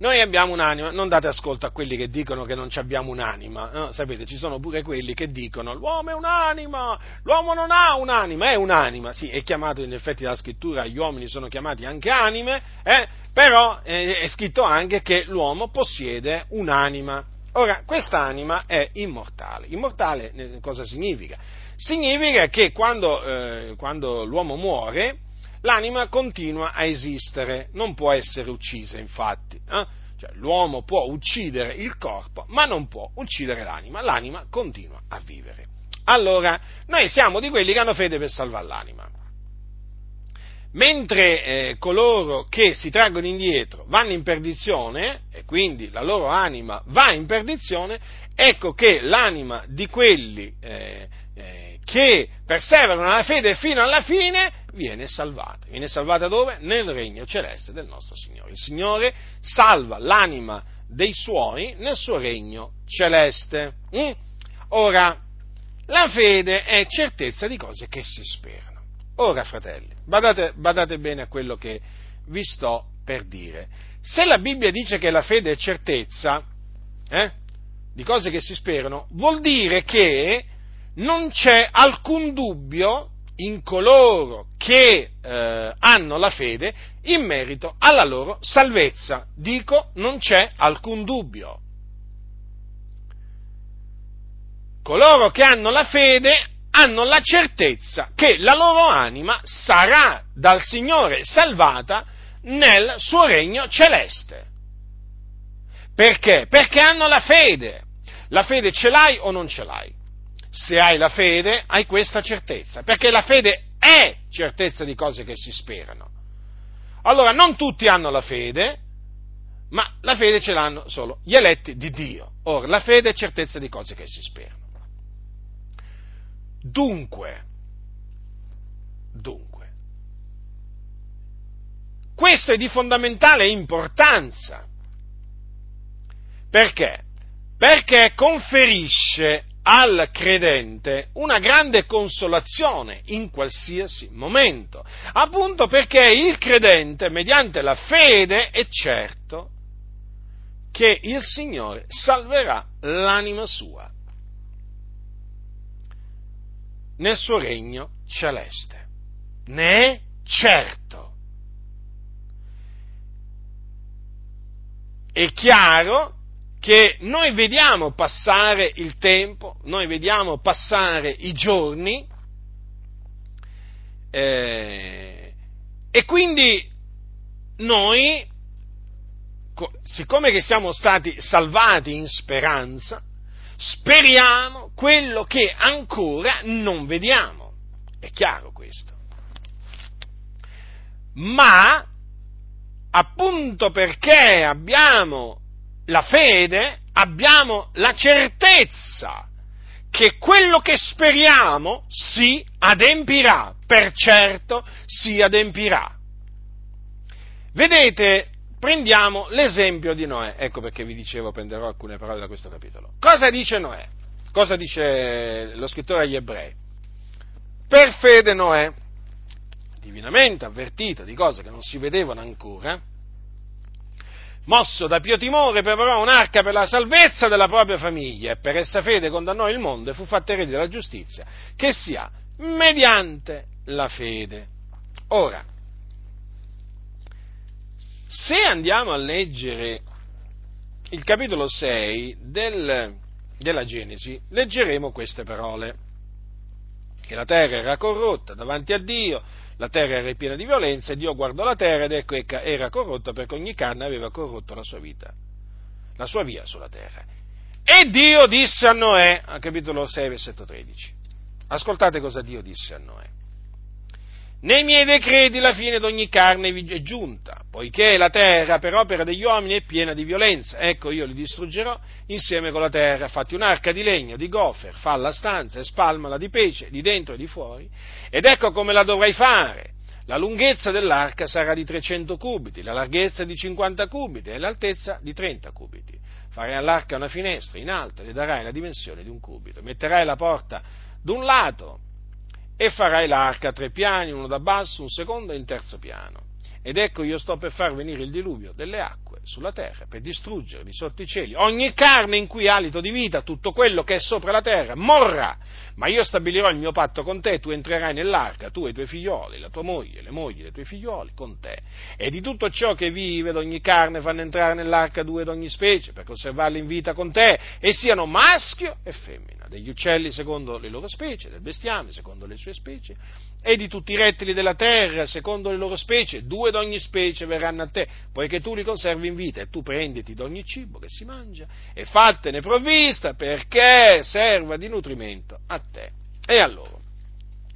Noi abbiamo un'anima, non date ascolto a quelli che dicono che non abbiamo un'anima, no? sapete, ci sono pure quelli che dicono l'uomo è un'anima, l'uomo non ha un'anima, è un'anima, sì, è chiamato in effetti dalla scrittura, gli uomini sono chiamati anche anime, eh? però eh, è scritto anche che l'uomo possiede un'anima. Ora, quest'anima è immortale. Immortale eh, cosa significa? Significa che quando, eh, quando l'uomo muore, l'anima continua a esistere, non può essere uccisa infatti. Eh? Cioè, l'uomo può uccidere il corpo, ma non può uccidere l'anima, l'anima continua a vivere. Allora, noi siamo di quelli che hanno fede per salvare l'anima. Mentre eh, coloro che si traggono indietro vanno in perdizione, e quindi la loro anima va in perdizione, ecco che l'anima di quelli eh, che perseverano nella fede fino alla fine viene salvata. Viene salvata dove? Nel regno celeste del nostro Signore. Il Signore salva l'anima dei suoi nel suo regno celeste. Mm? Ora, la fede è certezza di cose che si sperano. Ora, fratelli, badate, badate bene a quello che vi sto per dire. Se la Bibbia dice che la fede è certezza eh, di cose che si sperano, vuol dire che non c'è alcun dubbio in coloro che eh, hanno la fede in merito alla loro salvezza. Dico, non c'è alcun dubbio. Coloro che hanno la fede hanno la certezza che la loro anima sarà dal Signore salvata nel suo regno celeste. Perché? Perché hanno la fede. La fede ce l'hai o non ce l'hai? Se hai la fede, hai questa certezza, perché la fede è certezza di cose che si sperano. Allora, non tutti hanno la fede, ma la fede ce l'hanno solo gli eletti di Dio. Ora, la fede è certezza di cose che si sperano. Dunque, dunque, questo è di fondamentale importanza. Perché? Perché conferisce al credente una grande consolazione in qualsiasi momento, appunto perché il credente, mediante la fede, è certo che il Signore salverà l'anima sua nel suo regno celeste. Ne è certo. È chiaro che noi vediamo passare il tempo, noi vediamo passare i giorni eh, e quindi noi, siccome che siamo stati salvati in speranza, speriamo quello che ancora non vediamo. È chiaro questo. Ma, appunto perché abbiamo la fede, abbiamo la certezza che quello che speriamo si adempirà, per certo si adempirà. Vedete, prendiamo l'esempio di Noè, ecco perché vi dicevo prenderò alcune parole da questo capitolo. Cosa dice Noè? Cosa dice lo scrittore agli ebrei? Per fede Noè, divinamente avvertito di cose che non si vedevano ancora, mosso da pio timore, preparò un'arca per la salvezza della propria famiglia e per essa fede condannò il mondo e fu fatta erede della giustizia che si ha mediante la fede. Ora, se andiamo a leggere il capitolo 6 del, della Genesi, leggeremo queste parole. Che la terra era corrotta davanti a Dio, la terra era piena di violenza e Dio guardò la terra ed ecco era corrotta perché ogni carne aveva corrotto la sua vita, la sua via sulla terra. E Dio disse a Noè, capitolo 6, versetto 13, ascoltate cosa Dio disse a Noè. Nei miei decreti la fine di ogni carne è giunta, poiché la terra per opera degli uomini è piena di violenza. Ecco io li distruggerò insieme con la terra. Fatti un'arca di legno, di gofer, falla stanza e spalmala di pece, di dentro e di fuori. Ed ecco come la dovrai fare. La lunghezza dell'arca sarà di 300 cubiti, la larghezza di 50 cubiti e l'altezza di 30 cubiti. Farai all'arca una finestra in alto e le darai la dimensione di un cubito. Metterai la porta d'un lato e farai l'arca a tre piani, uno da basso, un secondo e un terzo piano. Ed ecco io sto per far venire il diluvio delle acque sulla terra, per distruggere di sotto i cieli ogni carne in cui alito di vita, tutto quello che è sopra la terra, morrà. Ma io stabilirò il mio patto con te, tu entrerai nell'arca, tu e i tuoi figlioli, la tua moglie, le mogli dei tuoi figlioli, con te. E di tutto ciò che vive, d'ogni carne, fanno entrare nell'arca due d'ogni specie, per conservarli in vita con te, e siano maschio e femmina, degli uccelli secondo le loro specie, del bestiame secondo le sue specie, e di tutti i rettili della terra, secondo le loro specie, due d'ogni specie verranno a te, poiché tu li conservi in vita, e tu prenditi d'ogni cibo che si mangia, e fattene provvista, perché serva di nutrimento a te e a loro.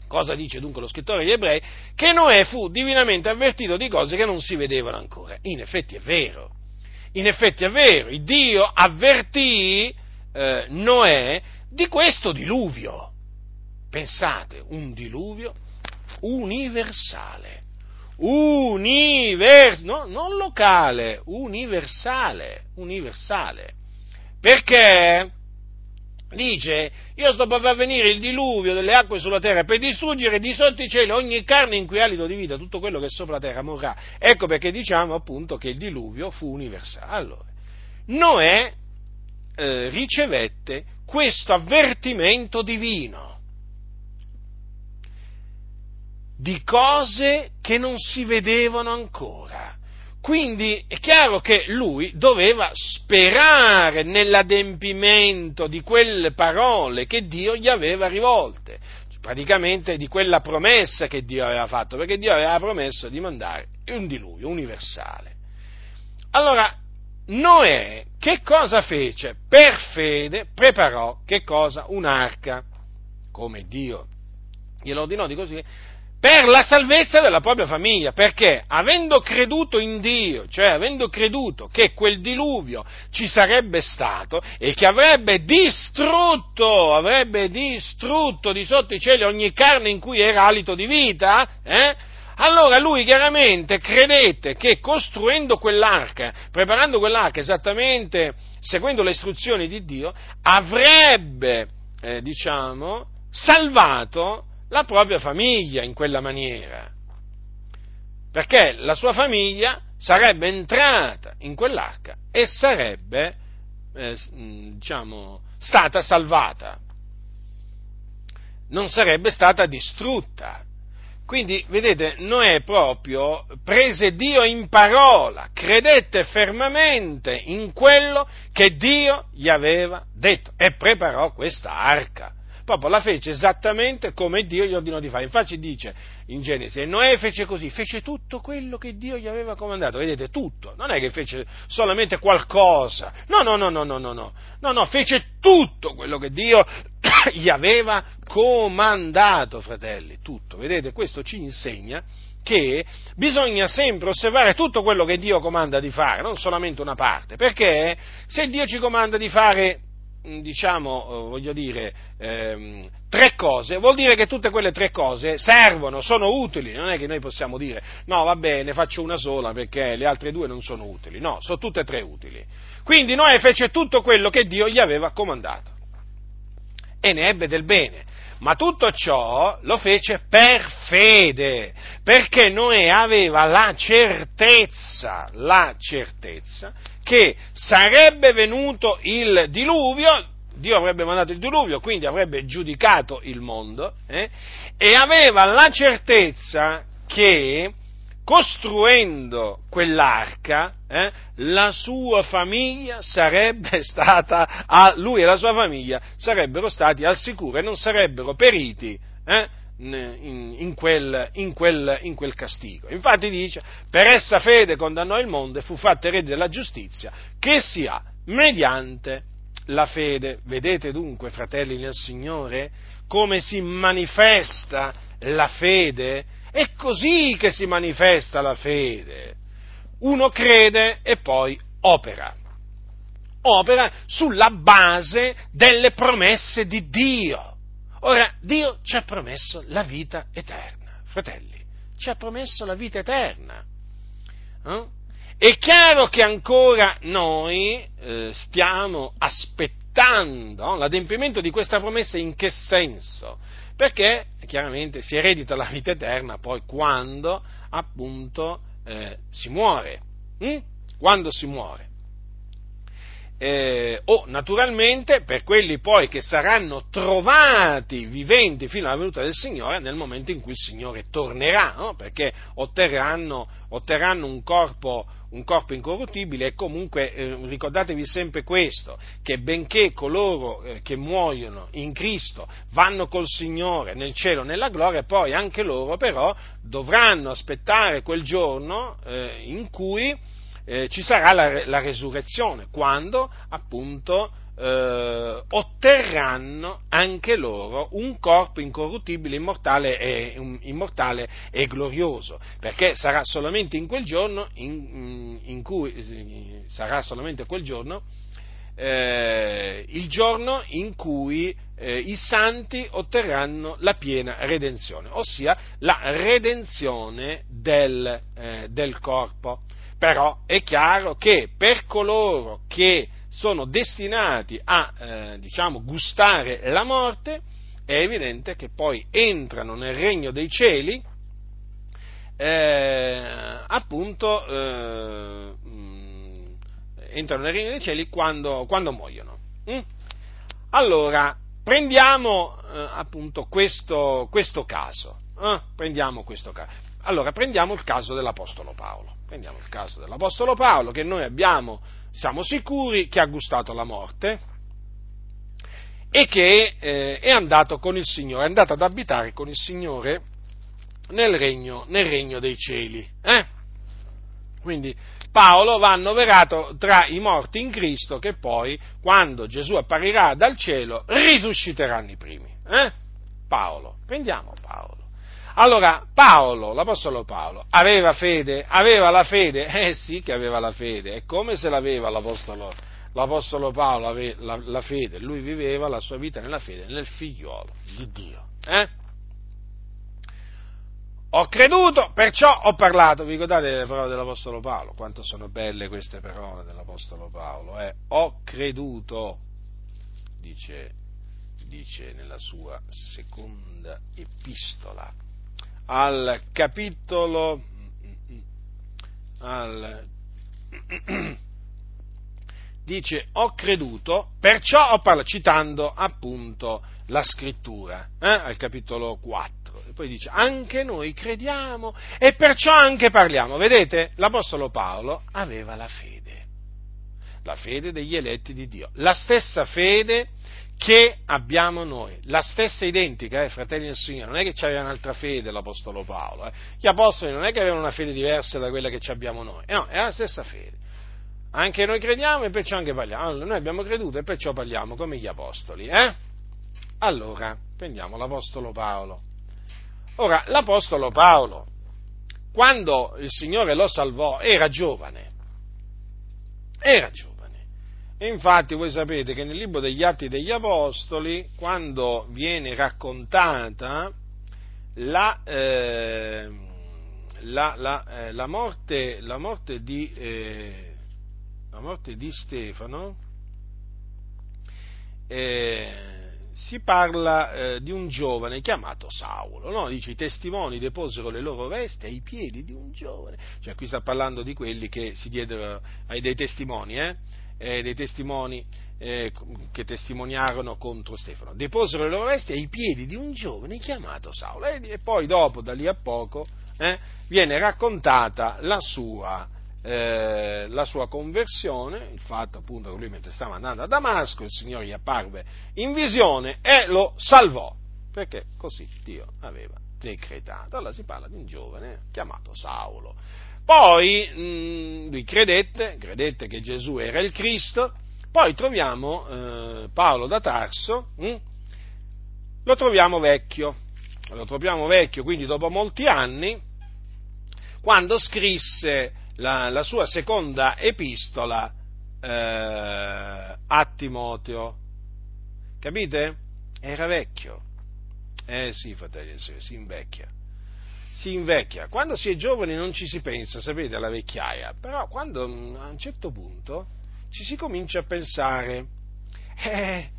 Cosa dice dunque lo scrittore agli ebrei? Che Noè fu divinamente avvertito di cose che non si vedevano ancora. In effetti è vero, in effetti è vero, il Dio avvertì eh, Noè di questo diluvio. Pensate, un diluvio universale. Univers- no, non locale, universale, universale. Perché dice, io sto per far venire il diluvio delle acque sulla terra per distruggere di sotto i cieli ogni carne in cui alito di vita, tutto quello che è sopra la terra morrà. Ecco perché diciamo appunto che il diluvio fu universale. Allora, Noè eh, ricevette questo avvertimento divino di cose che non si vedevano ancora. Quindi è chiaro che lui doveva sperare nell'adempimento di quelle parole che Dio gli aveva rivolte, praticamente di quella promessa che Dio aveva fatto, perché Dio aveva promesso di mandare un diluvio universale. Allora, Noè che cosa fece? Per fede preparò che cosa? Un'arca, come Dio glielo ordinò di così, per la salvezza della propria famiglia, perché avendo creduto in Dio, cioè avendo creduto che quel diluvio ci sarebbe stato e che avrebbe distrutto, avrebbe distrutto di sotto i cieli ogni carne in cui era alito di vita, eh, allora lui chiaramente credette che costruendo quell'arca, preparando quell'arca esattamente seguendo le istruzioni di Dio, avrebbe, eh, diciamo, salvato la propria famiglia in quella maniera, perché la sua famiglia sarebbe entrata in quell'arca e sarebbe, eh, diciamo, stata salvata, non sarebbe stata distrutta. Quindi, vedete, Noè proprio prese Dio in parola, credette fermamente in quello che Dio gli aveva detto e preparò questa arca proprio la fece esattamente come Dio gli ordinò di fare. Infatti dice in Genesi, e Noè fece così, fece tutto quello che Dio gli aveva comandato, vedete, tutto, non è che fece solamente qualcosa, no, no, no, no, no, no, no, no, no fece tutto quello che Dio gli aveva comandato, fratelli, tutto, vedete, questo ci insegna che bisogna sempre osservare tutto quello che Dio comanda di fare, non solamente una parte, perché se Dio ci comanda di fare, diciamo, eh, voglio dire, ehm, tre cose, vuol dire che tutte quelle tre cose servono, sono utili, non è che noi possiamo dire no, va bene, faccio una sola perché le altre due non sono utili, no, sono tutte e tre utili. Quindi Noè fece tutto quello che Dio gli aveva comandato. E ne ebbe del bene. Ma tutto ciò lo fece per fede, perché Noè aveva la certezza, la certezza che sarebbe venuto il diluvio, Dio avrebbe mandato il diluvio, quindi avrebbe giudicato il mondo, eh, e aveva la certezza che costruendo quell'arca, eh, la sua famiglia sarebbe stata, lui e la sua famiglia sarebbero stati al sicuro e non sarebbero periti eh, in, quel, in, quel, in, quel, castigo. Infatti dice, per essa fede condannò il mondo e fu fatta erede della giustizia che si ha mediante la fede. Vedete dunque, fratelli nel Signore, come si manifesta la fede? È così che si manifesta la fede. Uno crede e poi opera. Opera sulla base delle promesse di Dio. Ora, Dio ci ha promesso la vita eterna, fratelli, ci ha promesso la vita eterna. Eh? È chiaro che ancora noi eh, stiamo aspettando l'adempimento di questa promessa in che senso? perché chiaramente si eredita la vita eterna poi quando appunto eh, si muore, hm? quando si muore. Eh, o naturalmente per quelli poi che saranno trovati viventi fino alla venuta del Signore nel momento in cui il Signore tornerà, no? perché otterranno, otterranno un corpo un corpo incorruttibile e comunque eh, ricordatevi sempre questo, che benché coloro eh, che muoiono in Cristo vanno col Signore nel cielo, nella gloria, poi anche loro però dovranno aspettare quel giorno eh, in cui eh, ci sarà la, la, resurrezione, quando appunto eh, otterranno anche loro un corpo incorruttibile, immortale e, um, immortale e, glorioso, perché sarà solamente in quel giorno in, in cui sarà solamente quel giorno eh, il giorno in cui eh, i santi otterranno la piena redenzione, ossia la redenzione del, eh, del corpo. Però è chiaro che per coloro che sono destinati a, eh, diciamo, gustare la morte, è evidente che poi entrano nel regno dei cieli, eh, appunto, eh, mm, entrano nel regno dei cieli quando, quando muoiono. Mm? Allora, prendiamo eh, appunto questo, questo caso. Eh? Prendiamo questo caso. Allora, prendiamo il caso dell'Apostolo Paolo. Prendiamo il caso dell'Apostolo Paolo che noi abbiamo siamo sicuri che ha gustato la morte e che eh, è andato con il Signore, è andato ad abitare con il Signore nel regno, nel regno dei cieli. Eh? Quindi Paolo va annoverato tra i morti in Cristo che poi, quando Gesù apparirà dal cielo, risusciteranno i primi. Eh? Paolo, prendiamo Paolo. Allora, Paolo, l'Apostolo Paolo, aveva fede? Aveva la fede? Eh sì che aveva la fede. E come se l'aveva l'Apostolo, l'Apostolo Paolo, aveva la, la, fede? Lui viveva la sua vita nella fede, nel figliuolo di Dio. Eh? Ho creduto, perciò ho parlato. Vi ricordate le parole dell'Apostolo Paolo? Quanto sono belle queste parole dell'Apostolo Paolo? Eh? Ho creduto, dice, dice nella sua seconda epistola al capitolo al, dice ho creduto, perciò ho parlato, citando appunto la scrittura, eh, al capitolo 4, e poi dice anche noi crediamo e perciò anche parliamo. Vedete, l'Apostolo Paolo aveva la fede, la fede degli eletti di Dio, la stessa fede che abbiamo noi, la stessa identica, eh, fratelli del Signore, non è che c'aveva un'altra fede l'Apostolo Paolo, eh. gli Apostoli non è che avevano una fede diversa da quella che abbiamo noi, no, è la stessa fede. Anche noi crediamo e perciò anche parliamo. Allora, noi abbiamo creduto e perciò parliamo come gli Apostoli, eh? Allora, prendiamo l'Apostolo Paolo. Ora, l'Apostolo Paolo, quando il Signore lo salvò, era giovane. Era giovane. E infatti voi sapete che nel libro degli Atti degli Apostoli, quando viene raccontata la, eh, la, la, eh, la morte, morte, di, eh, morte di Stefano, eh, si parla eh, di un giovane chiamato Saulo, no? dice i testimoni deposero le loro vesti ai piedi di un giovane, cioè qui sta parlando di quelli che si diedero ai dei testimoni, eh? Eh, dei testimoni eh, che testimoniarono contro Stefano. Deposero le loro vesti ai piedi di un giovane chiamato Saulo e, e poi dopo, da lì a poco, eh, viene raccontata la sua, eh, la sua, conversione, il fatto appunto che lui mentre stava andando a Damasco, il Signore gli apparve in visione e lo salvò, perché così Dio aveva decretato. Allora si parla di un giovane chiamato Saulo. Poi mh, mm, lui credette, credette che Gesù era il Cristo, poi troviamo eh, Paolo da Tarso, mh, mm, lo troviamo vecchio, lo troviamo vecchio, quindi dopo molti anni, quando scrisse la, la sua seconda epistola eh, a Timoteo. Capite? Era vecchio. Eh sì, fratelli, si invecchia si invecchia. Quando si è giovani non ci si pensa, sapete, alla vecchiaia, però quando mm, a un certo punto ci si comincia a pensare, eh,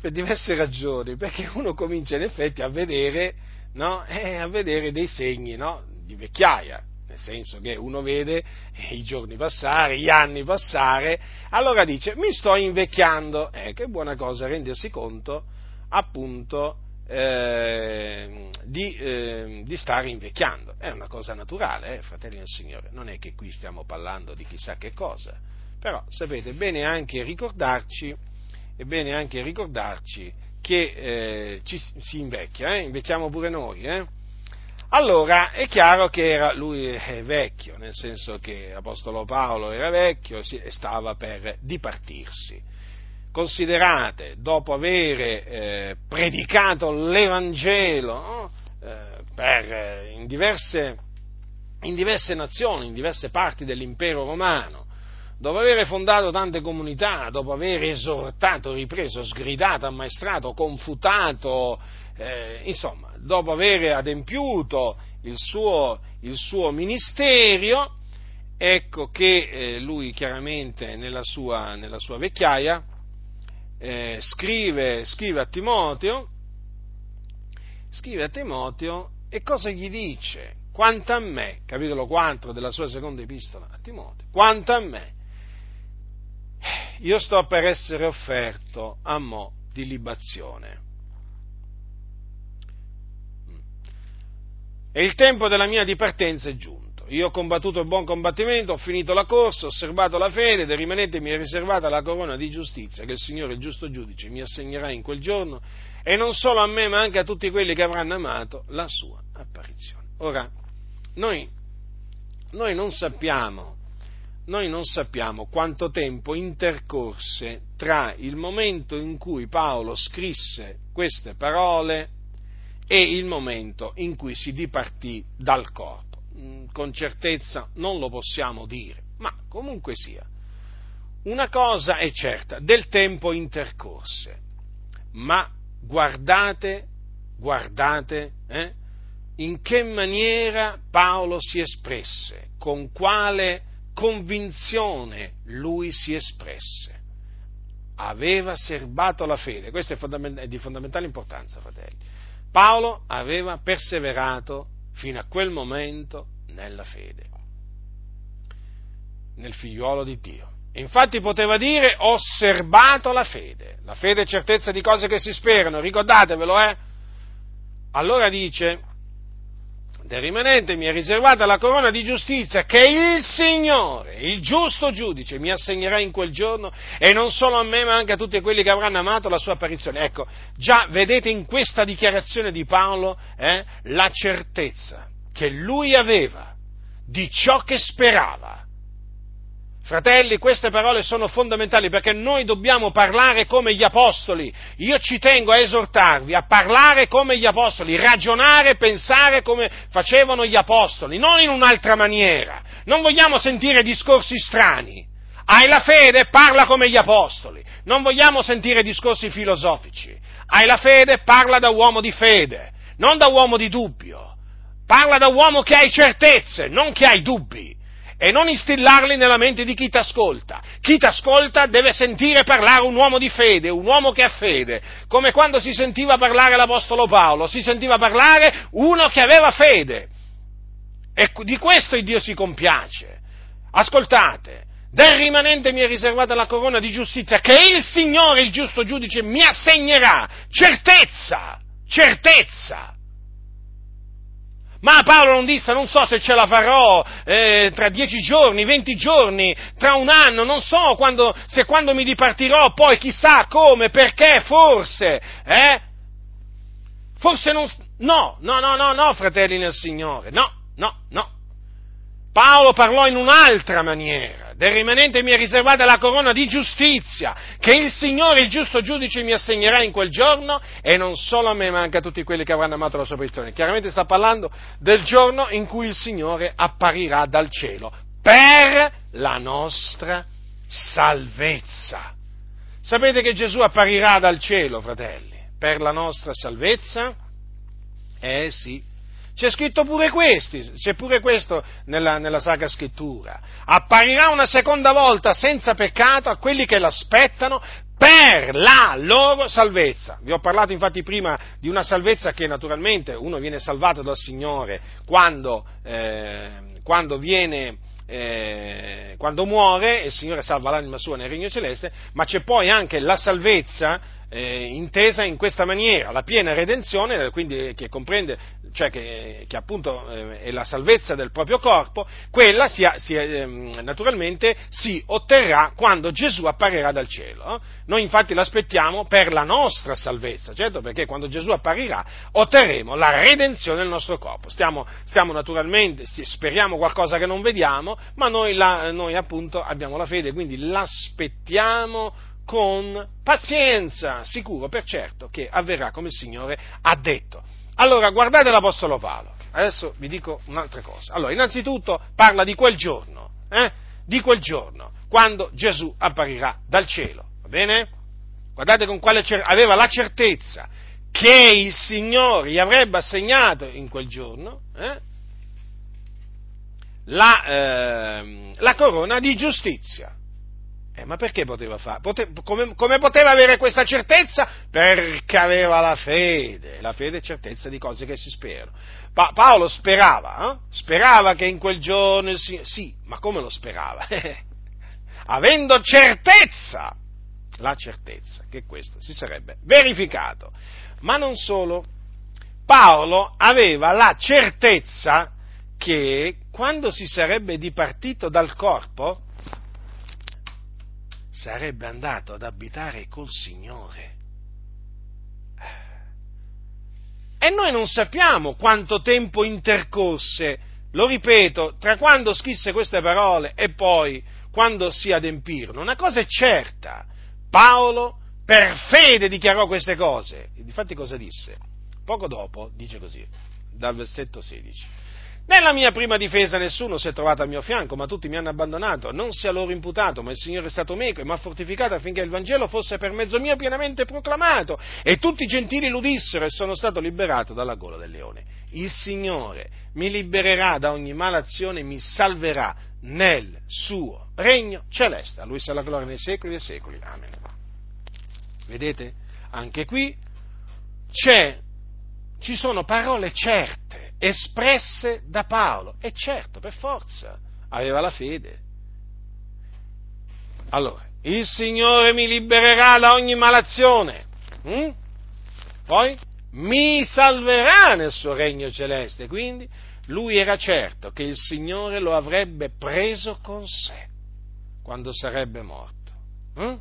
per diverse ragioni, perché uno comincia in effetti a vedere, no, eh, a vedere dei segni no, di vecchiaia, nel senso che uno vede i giorni passare, gli anni passare, allora dice mi sto invecchiando, eh, che buona cosa rendersi conto appunto eh, di, eh, di, stare invecchiando. È una cosa naturale, eh, fratelli del Signore, non è che qui stiamo parlando di chissà che cosa, però sapete, è bene anche ricordarci, è bene anche ricordarci che eh, ci, si invecchia, eh, invecchiamo pure noi. Eh. Allora è chiaro che era, lui è vecchio, nel senso che l'Apostolo Paolo era vecchio e stava per dipartirsi considerate, dopo aver eh, predicato l'Evangelo no? eh, per, eh, in, diverse, in diverse nazioni, in diverse parti dell'impero romano, dopo aver fondato tante comunità, dopo aver esortato, ripreso, sgridato, ammaestrato, confutato, eh, insomma, dopo aver adempiuto il suo, il suo ministero, ecco che eh, lui chiaramente nella sua, nella sua vecchiaia eh, scrive, scrive, a Timoteo, scrive a Timoteo e cosa gli dice? Quanto a me, capitolo 4 della sua seconda epistola a Timoteo, quanto a me, io sto per essere offerto a mo' di libazione. E il tempo della mia dipartenza è giunto io ho combattuto il buon combattimento, ho finito la corsa, ho osservato la fede ed è rimanete mi è riservata la corona di giustizia che il Signore, il giusto giudice, mi assegnerà in quel giorno e non solo a me ma anche a tutti quelli che avranno amato la sua apparizione. Ora, noi, noi non sappiamo noi non sappiamo quanto tempo intercorse tra il momento in cui Paolo scrisse queste parole e il momento in cui si dipartì dal corpo. Mm, con certezza non lo possiamo dire, ma comunque sia. Una cosa è certa, del tempo intercorse, ma guardate, guardate eh, in che maniera Paolo si espresse, con quale convinzione lui si espresse. Aveva serbato la fede, questo è, di fondamentale importanza, fratelli. Paolo aveva perseverato fino a quel momento nella fede, nel figliuolo di Dio. Infatti poteva dire ho osservato la fede, la fede è certezza di cose che si sperano, ricordatevelo, eh? Allora dice, del rimanente mi è riservata la corona di giustizia che il Signore, il giusto giudice, mi assegnerà in quel giorno e non solo a me ma anche a tutti quelli che avranno amato la sua apparizione. Ecco, già vedete in questa dichiarazione di Paolo eh, la certezza che lui aveva di ciò che sperava Fratelli, queste parole sono fondamentali perché noi dobbiamo parlare come gli apostoli. Io ci tengo a esortarvi a parlare come gli apostoli, ragionare, pensare come facevano gli apostoli, non in un'altra maniera. Non vogliamo sentire discorsi strani. Hai la fede, parla come gli apostoli. Non vogliamo sentire discorsi filosofici. Hai la fede, parla da uomo di fede, non da uomo di dubbio. Parla da uomo che hai certezze, non che hai dubbi e non instillarli nella mente di chi ti ascolta. Chi ti ascolta deve sentire parlare un uomo di fede, un uomo che ha fede, come quando si sentiva parlare l'Apostolo Paolo, si sentiva parlare uno che aveva fede. E di questo il Dio si compiace. Ascoltate, del rimanente mi è riservata la corona di giustizia che il Signore, il giusto giudice, mi assegnerà. Certezza, certezza. Ma Paolo non disse, non so se ce la farò eh, tra dieci giorni, venti giorni, tra un anno, non so quando, se quando mi dipartirò, poi chissà come, perché, forse, eh? Forse non... No, no, no, no, no, fratelli nel Signore, no, no, no. Paolo parlò in un'altra maniera del rimanente mi è riservata la corona di giustizia, che il Signore, il giusto giudice, mi assegnerà in quel giorno, e non solo a me, ma anche a tutti quelli che avranno amato la sua apparizione. Chiaramente sta parlando del giorno in cui il Signore apparirà dal cielo per la nostra salvezza. Sapete che Gesù apparirà dal cielo, fratelli, per la nostra salvezza? Eh sì, c'è scritto pure questo, c'è pure questo nella, nella Sacra Scrittura. Apparirà una seconda volta senza peccato a quelli che l'aspettano per la loro salvezza. Vi ho parlato infatti prima di una salvezza che naturalmente uno viene salvato dal Signore quando, eh, quando viene eh, quando muore il Signore salva l'anima sua nel regno celeste, ma c'è poi anche la salvezza eh, intesa in questa maniera, la piena redenzione, quindi che comprende, cioè che, che appunto eh, è la salvezza del proprio corpo, quella si, si, eh, naturalmente si otterrà quando Gesù apparirà dal cielo. Noi infatti l'aspettiamo per la nostra salvezza, certo perché quando Gesù apparirà otterremo la redenzione del nostro corpo. Stiamo, stiamo naturalmente, speriamo qualcosa che non vediamo, ma noi, la, noi appunto abbiamo la fede, quindi l'aspettiamo con pazienza, sicuro per certo che avverrà come il Signore ha detto. Allora, guardate l'Apostolo Paolo. Adesso vi dico un'altra cosa. Allora, innanzitutto parla di quel giorno, eh? di quel giorno, quando Gesù apparirà dal cielo, va bene? Guardate con quale cer- aveva la certezza che il Signore gli avrebbe assegnato in quel giorno eh? la, eh, la corona di giustizia. Eh, ma perché poteva fare? Pote- come, come, poteva avere questa certezza? Perché aveva la fede, la fede è certezza di cose che si sperano. Pa- Paolo sperava, eh? sperava che in quel giorno il Signore... Sì, ma come lo sperava? Avendo certezza, la certezza che questo si sarebbe verificato. Ma non solo, Paolo aveva la certezza che quando si sarebbe dipartito dal corpo, sarebbe andato ad abitare col Signore. E noi non sappiamo quanto tempo intercorse, lo ripeto, tra quando scrisse queste parole e poi quando si adempirono. Una cosa è certa, Paolo per fede dichiarò queste cose. Difatti cosa disse? Poco dopo dice così, dal versetto 16. Nella mia prima difesa nessuno si è trovato al mio fianco, ma tutti mi hanno abbandonato, non sia loro imputato, ma il Signore è stato meco e mi ha fortificato affinché il Vangelo fosse per mezzo mio pienamente proclamato, e tutti i gentili l'udissero e sono stato liberato dalla gola del leone. Il Signore mi libererà da ogni malazione e mi salverà nel suo regno celeste. A Lui sia la gloria nei secoli dei secoli. Amen. Vedete? Anche qui ci sono parole certe espresse da Paolo. E certo, per forza, aveva la fede. Allora, il Signore mi libererà da ogni malazione. Hm? Poi mi salverà nel suo regno celeste, quindi lui era certo che il Signore lo avrebbe preso con sé quando sarebbe morto. Hm?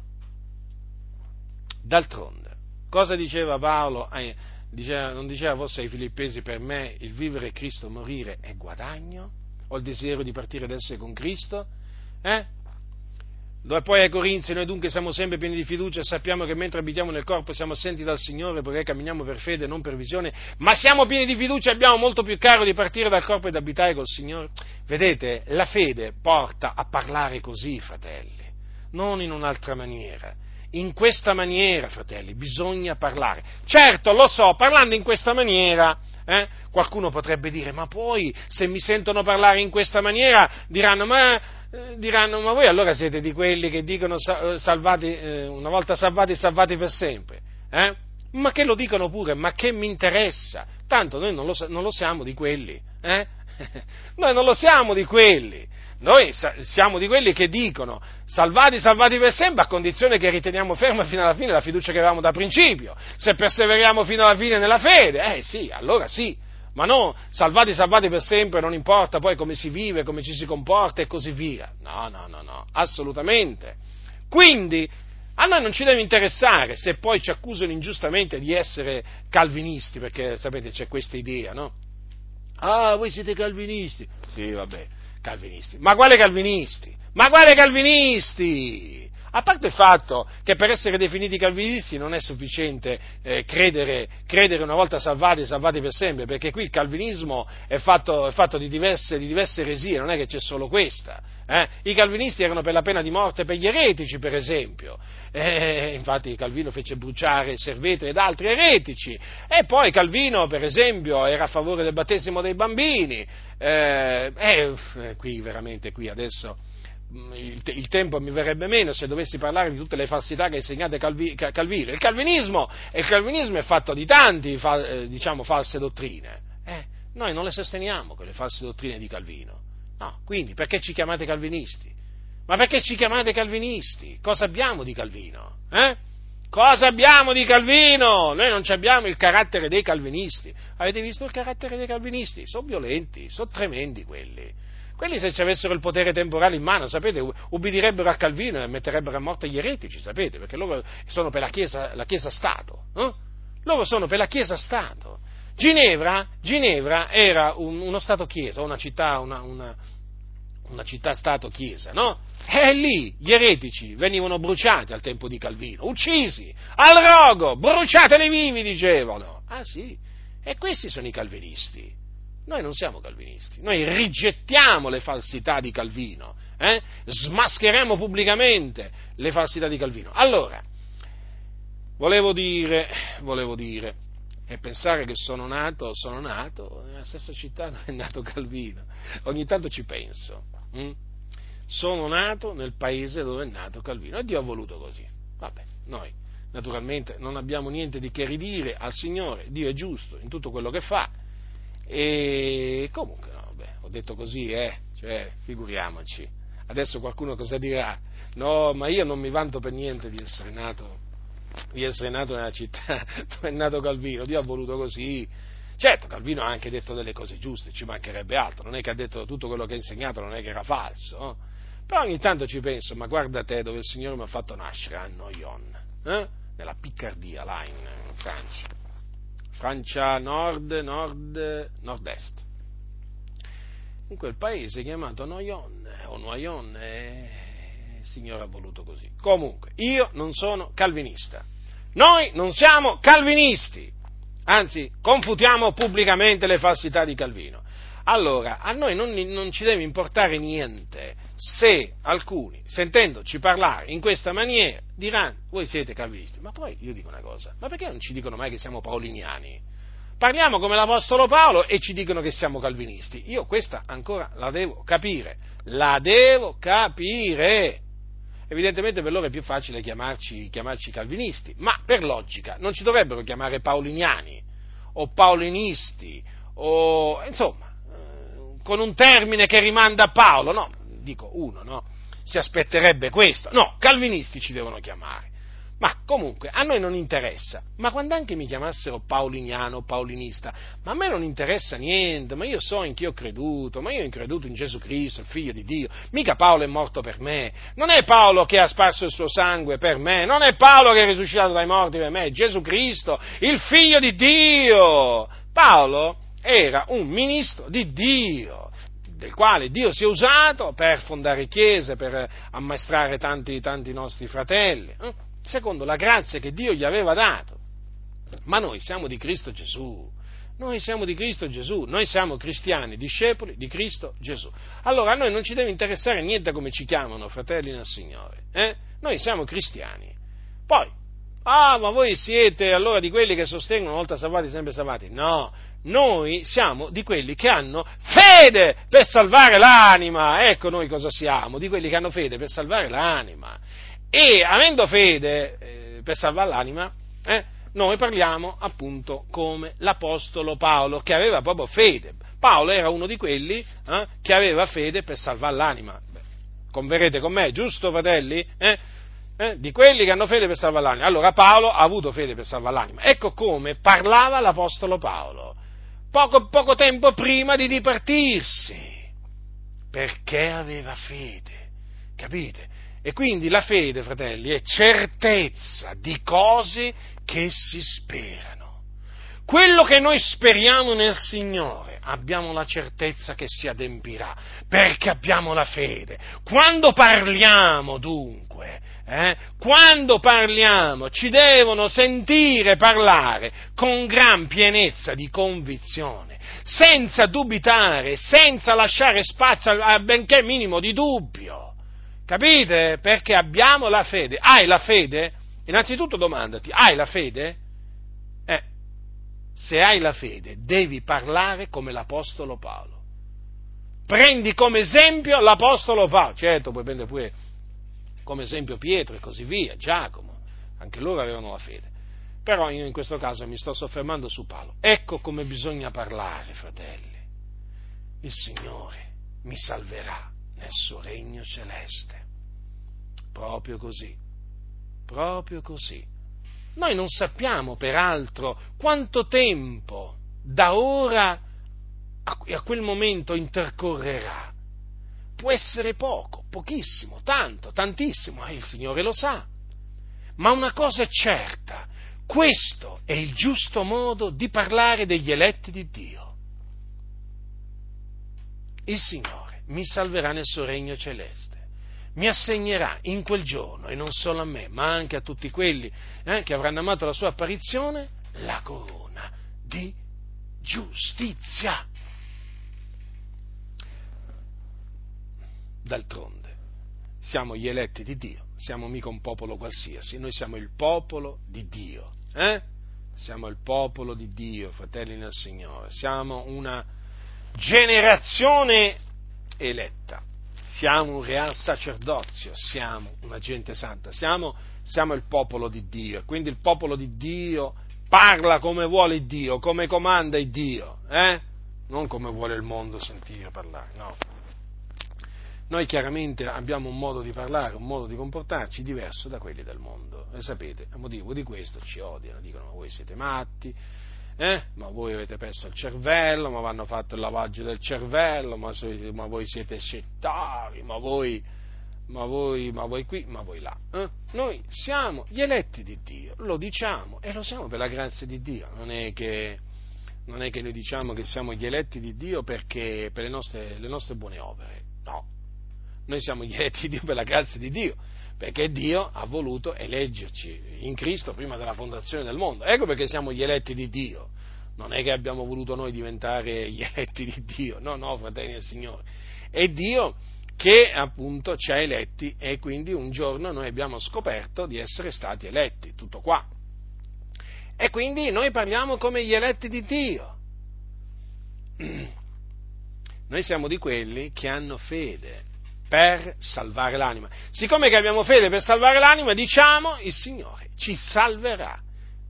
D'altronde, cosa diceva Paolo? Diceva, non diceva forse ai filippesi per me il vivere Cristo, morire è guadagno? Ho il desiderio di partire ed essere con Cristo? Eh? Dove poi ai Corinzi noi dunque siamo sempre pieni di fiducia e sappiamo che mentre abitiamo nel corpo siamo assenti dal Signore perché camminiamo per fede e non per visione, ma siamo pieni di fiducia e abbiamo molto più caro di partire dal corpo ed abitare col Signore. Vedete, la fede porta a parlare così, fratelli, non in un'altra maniera. In questa maniera, fratelli, bisogna parlare. Certo, lo so, parlando in questa maniera, eh, qualcuno potrebbe dire, ma poi se mi sentono parlare in questa maniera diranno, ma eh, diranno, ma voi allora siete di quelli che dicono eh, salvati, eh, una volta salvati, salvati per sempre? Eh? Ma che lo dicono pure, ma che mi interessa? Tanto noi non lo, non lo siamo di quelli, eh? noi non lo siamo di quelli. Noi siamo di quelli che dicono salvati, salvati per sempre a condizione che riteniamo ferma fino alla fine la fiducia che avevamo da principio. Se perseveriamo fino alla fine nella fede, eh sì, allora sì ma non salvati, salvati per sempre, non importa poi come si vive, come ci si comporta e così via. No, no, no, no, assolutamente. Quindi a noi non ci deve interessare se poi ci accusano ingiustamente di essere calvinisti, perché sapete c'è questa idea, no? Ah, voi siete calvinisti. Sì, vabbè, calvinisti. Ma quale calvinisti? Ma quale calvinisti? A parte il fatto che per essere definiti calvinisti non è sufficiente eh, credere, credere, una volta salvati, salvati per sempre, perché qui il calvinismo è fatto, è fatto di, diverse, di, diverse, eresie, non è che c'è solo questa. Eh? I calvinisti erano per la pena di morte per gli eretici, per esempio. Eh, infatti Calvino fece bruciare Serveto ed altri eretici. E poi Calvino, per esempio, era a favore del battesimo dei bambini. Eh, eh, qui veramente, qui adesso il, il, tempo mi verrebbe meno se dovessi parlare di tutte le falsità che ha insegnato Calvi, Calvino. Il calvinismo, il calvinismo, è fatto di tanti eh, diciamo, false dottrine. Eh, noi non le sosteniamo quelle false dottrine di Calvino. No, quindi perché ci chiamate calvinisti? Ma perché ci chiamate calvinisti? Cosa abbiamo di Calvino? Eh? Cosa abbiamo di Calvino? Noi non abbiamo il carattere dei calvinisti. Avete visto il carattere dei calvinisti? Sono violenti, sono tremendi quelli quelli se ci avessero il potere temporale in mano, sapete, ubbidirebbero a Calvino e metterebbero a morte gli eretici, sapete, perché loro sono per la Chiesa, la chiesa Stato. Eh? Loro sono per la Chiesa Stato. Ginevra, Ginevra era un, uno Stato-Chiesa, una città, una, una, una città-Stato-Chiesa, no? E lì gli eretici venivano bruciati al tempo di Calvino, uccisi, al rogo, bruciateli vivi, dicevano. Ah sì, e questi sono i calvinisti. Noi non siamo calvinisti, noi rigettiamo le falsità di Calvino, eh? smascheremo pubblicamente le falsità di Calvino. Allora, volevo dire, volevo dire, e pensare che sono nato, sono nato nella stessa città dove è nato Calvino. Ogni tanto ci penso. Hm? Sono nato nel paese dove è nato Calvino e Dio ha voluto così. Vabbè, noi naturalmente non abbiamo niente di che ridire al Signore, Dio è giusto in tutto quello che fa e comunque, no, beh, ho detto così, eh, cioè, figuriamoci. Adesso qualcuno cosa dirà? No, ma io non mi vanto per niente di essere nato, di essere nato nella città dove è nato Calvino, Dio ha voluto così. Certo, Calvino ha anche detto delle cose giuste, ci mancherebbe altro, non è che ha detto tutto quello che ha insegnato, non è che era falso. No? Però ogni tanto ci penso, ma guarda te dove il Signore mi ha fatto nascere, a Noyon, eh? nella Piccardia, là in, in Francia. Francia nord, nord, nord-est. In quel paese chiamato Noyon o Noyon, eh, il Signore ha voluto così. Comunque, io non sono calvinista. Noi non siamo calvinisti, anzi confutiamo pubblicamente le falsità di Calvino. Allora, a noi non, non, ci deve importare niente se alcuni, sentendoci parlare in questa maniera, diranno, voi siete calvinisti. Ma poi io dico una cosa, ma perché non ci dicono mai che siamo paoliniani? Parliamo come l'Apostolo Paolo e ci dicono che siamo calvinisti. Io questa ancora la devo capire, la devo capire. Evidentemente per loro è più facile chiamarci, chiamarci calvinisti, ma per logica non ci dovrebbero chiamare paoliniani o paolinisti o insomma con un termine che rimanda a Paolo, no, dico uno, no, si aspetterebbe questo, no, calvinisti ci devono chiamare. Ma comunque, a noi non interessa. Ma quando anche mi chiamassero paoliniano paulinista, ma a me non interessa niente, ma io so in chi ho creduto, ma io ho creduto in Gesù Cristo, il figlio di Dio. Mica Paolo è morto per me. Non è Paolo che ha sparso il suo sangue per me, non è Paolo che è risuscitato dai morti per me, è Gesù Cristo, il figlio di Dio. Paolo era un ministro di Dio del quale Dio si è usato per fondare chiese, per ammaestrare tanti, tanti nostri fratelli. Eh? secondo la grazia che Dio gli aveva dato. Ma noi siamo di Cristo Gesù. Noi siamo di Cristo Gesù, noi siamo cristiani, discepoli di Cristo Gesù. Allora a noi non ci deve interessare niente come ci chiamano, fratelli nel Signore. Eh? Noi siamo cristiani. Poi, ah, ma voi siete allora di quelli che sostengono una volta salvati, sempre salvati. No, noi siamo di quelli che hanno fede per salvare l'anima. Ecco noi cosa siamo, di quelli che hanno fede per salvare l'anima e avendo fede eh, per salvare l'anima, eh, noi parliamo appunto come l'Apostolo Paolo che aveva proprio fede. Paolo era uno di quelli eh, che aveva fede per salvare l'anima. Beh, converrete con me, giusto fratelli? Eh? Eh? Di quelli che hanno fede per salvare l'anima. Allora Paolo ha avuto fede per salvare l'anima. Ecco come parlava l'Apostolo Paolo, poco, poco tempo prima di dipartirsi, perché aveva fede. Capite? E quindi la fede, fratelli, è certezza di cose che si sperano. Quello che noi speriamo nel Signore, abbiamo la certezza che si adempirà, perché abbiamo la fede. Quando parliamo dunque, eh, quando parliamo, ci devono sentire parlare con gran pienezza di convinzione, senza dubitare, senza lasciare spazio a benché minimo di dubbio. Capite? Perché abbiamo la fede. Hai la fede? Innanzitutto domandati, hai la fede? Eh, se hai la fede, devi parlare come l'Apostolo Paolo. Prendi come esempio l'Apostolo Paolo. Certo, puoi prendere pure come esempio Pietro e così via, Giacomo. Anche loro avevano la fede. Però io in questo caso mi sto soffermando su Paolo. Ecco come bisogna parlare, fratelli. Il Signore mi salverà nel suo regno celeste. Proprio così, proprio così. Noi non sappiamo peraltro quanto tempo da ora a quel momento intercorrerà. Può essere poco, pochissimo, tanto, tantissimo, eh, il Signore lo sa. Ma una cosa è certa, questo è il giusto modo di parlare degli eletti di Dio. Il Signore mi salverà nel suo regno celeste. Mi assegnerà in quel giorno, e non solo a me, ma anche a tutti quelli eh, che avranno amato la sua apparizione, la corona di giustizia. D'altronde, siamo gli eletti di Dio, siamo mica un popolo qualsiasi, noi siamo il popolo di Dio. Eh? Siamo il popolo di Dio, fratelli nel Signore, siamo una generazione eletta. Siamo un real sacerdozio, siamo una gente santa, siamo, siamo il popolo di Dio. Quindi il popolo di Dio parla come vuole Dio, come comanda Dio, eh? non come vuole il mondo sentire parlare, no. Noi chiaramente abbiamo un modo di parlare, un modo di comportarci diverso da quelli del mondo. E sapete, a motivo di questo ci odiano, dicono voi siete matti, eh? ma voi avete perso il cervello, ma vanno fatto il lavaggio del cervello, ma, ma voi siete settari, ma voi, ma voi, ma voi qui, ma voi là. Eh? Noi siamo gli eletti di Dio, lo diciamo e lo siamo per la grazia di Dio, non è che, non è che noi diciamo che siamo gli eletti di Dio perché, per le nostre, le nostre buone opere, no, noi siamo gli eletti di Dio per la grazia di Dio perché Dio ha voluto eleggerci in Cristo prima della fondazione del mondo. Ecco perché siamo gli eletti di Dio. Non è che abbiamo voluto noi diventare gli eletti di Dio, no, no, fratelli del Signore. È Dio che appunto ci ha eletti e quindi un giorno noi abbiamo scoperto di essere stati eletti, tutto qua. E quindi noi parliamo come gli eletti di Dio. Noi siamo di quelli che hanno fede per salvare l'anima. Siccome che abbiamo fede per salvare l'anima, diciamo il Signore ci salverà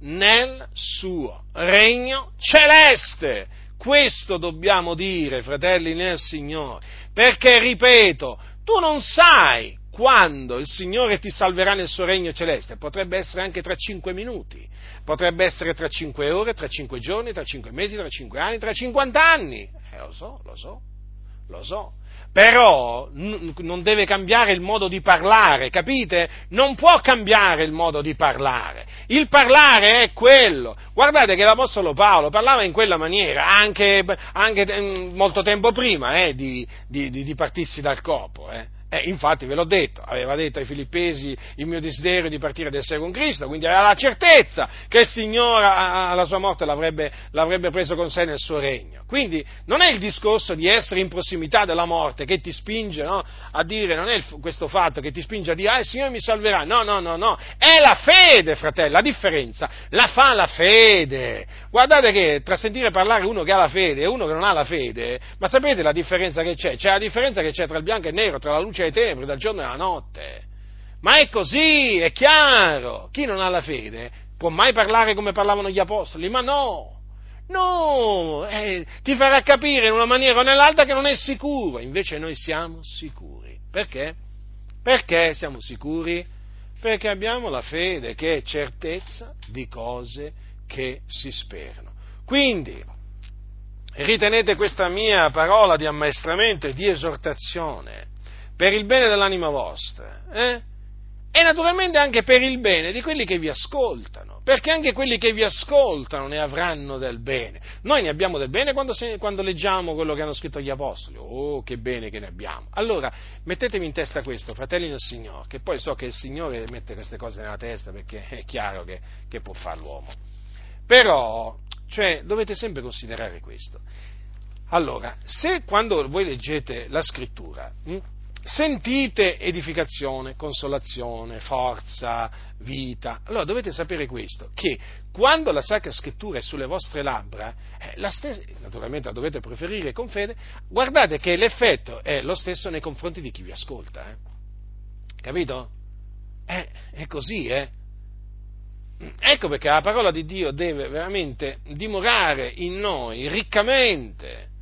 nel suo regno celeste. Questo dobbiamo dire, fratelli nel Signore, perché, ripeto, tu non sai quando il Signore ti salverà nel suo regno celeste? Potrebbe essere anche tra cinque minuti, potrebbe essere tra cinque ore, tra cinque giorni, tra cinque mesi, tra cinque anni, tra cinquant'anni. Eh, lo so, lo so, lo so. Però n- non deve cambiare il modo di parlare, capite? Non può cambiare il modo di parlare. Il parlare è quello. Guardate che l'Apostolo Paolo parlava in quella maniera anche, anche mm, molto tempo prima eh, di, di, di, partirsi dal corpo. Eh. Eh, infatti ve l'ho detto, aveva detto ai filippesi il mio desiderio di partire ad essere con Cristo, quindi aveva la certezza che il Signore alla sua morte l'avrebbe, l'avrebbe, preso con sé nel suo regno. Quindi non è il discorso di essere in prossimità della morte che ti spinge no, a dire, non è il, questo fatto che ti spinge a dire, ah il Signore mi salverà, no, no, no, no, è la fede, fratello, la differenza la fa la fede. Guardate che tra sentire parlare uno che ha la fede e uno che non ha la fede, ma sapete la differenza che c'è? C'è la differenza che c'è tra il bianco e il nero, tra la luce luce ai tenebre, dal giorno e alla notte. Ma è così, è chiaro. Chi non ha la fede può mai parlare come parlavano gli apostoli? Ma no, no, eh, ti farà capire in una maniera o nell'altra che non è sicuro. Invece noi siamo sicuri. Perché? Perché siamo sicuri? Perché abbiamo la fede che è certezza di cose che si sperano. Quindi, ritenete questa mia parola di ammaestramento e di esortazione per il bene dell'anima vostra, eh? e naturalmente anche per il bene di quelli che vi ascoltano, perché anche quelli che vi ascoltano ne avranno del bene. Noi ne abbiamo del bene quando, se, quando, leggiamo quello che hanno scritto gli apostoli, oh che bene che ne abbiamo. Allora mettetemi in testa questo, fratelli del Signore, che poi so che il Signore mette queste cose nella testa perché è chiaro che, che può fare l'uomo. Però, cioè, dovete sempre considerare questo. Allora, se quando voi leggete la scrittura, hm, sentite edificazione, consolazione, forza, vita. Allora dovete sapere questo, che quando la Sacra Scrittura è sulle vostre labbra, eh, stessa, naturalmente la dovete preferire con fede, guardate che l'effetto è lo stesso nei confronti di chi vi ascolta. Eh. Capito? Eh, è così, eh. Ecco perché la parola di Dio deve veramente dimorare in noi riccamente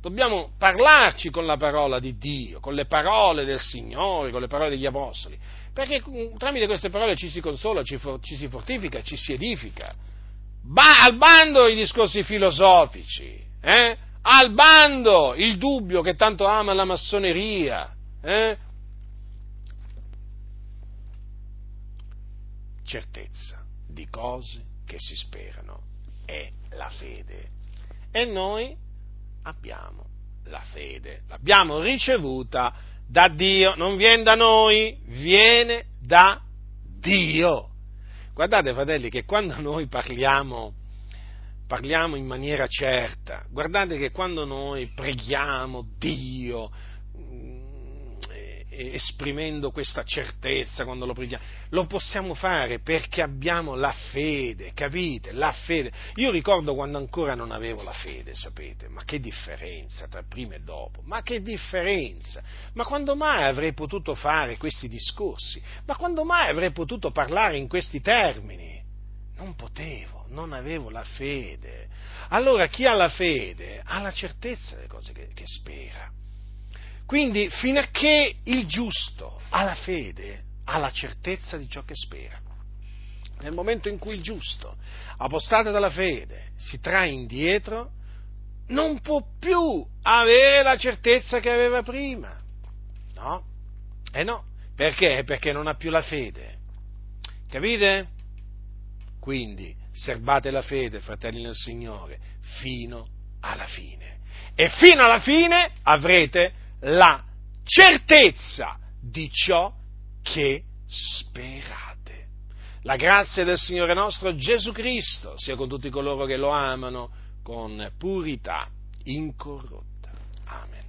Dobbiamo parlarci con la parola di Dio, con le parole del Signore, con le parole degli Apostoli, perché tramite queste parole ci si consola, ci, for, ci si fortifica, ci si edifica. Ba, al bando i discorsi filosofici, eh? al bando il dubbio che tanto ama la massoneria. Eh? Certezza di cose che si sperano è la fede. E noi abbiamo la fede, l'abbiamo ricevuta da Dio, non viene da noi, viene da Dio. Guardate fratelli che quando noi parliamo, parliamo in maniera certa, guardate che quando noi preghiamo Dio, esprimendo questa certezza quando lo preghiamo. Lo possiamo fare perché abbiamo la fede, capite? La fede. Io ricordo quando ancora non avevo la fede, sapete? Ma che differenza tra prima e dopo? Ma che differenza? Ma quando mai avrei potuto fare questi discorsi? Ma quando mai avrei potuto parlare in questi termini? Non potevo, non avevo la fede. Allora chi ha la fede ha la certezza delle cose che, che spera. Quindi fino a che il giusto ha la fede, ha la certezza di ciò che spera. Nel momento in cui il giusto, apostato dalla fede, si trae indietro, non può più avere la certezza che aveva prima. No? Eh no. Perché? Perché non ha più la fede. Capite? Quindi serbate la fede, fratelli del Signore, fino alla fine. E fino alla fine avrete la certezza di ciò che sperate. La grazia del Signore nostro Gesù Cristo sia con tutti coloro che lo amano con purità incorrotta. Amen.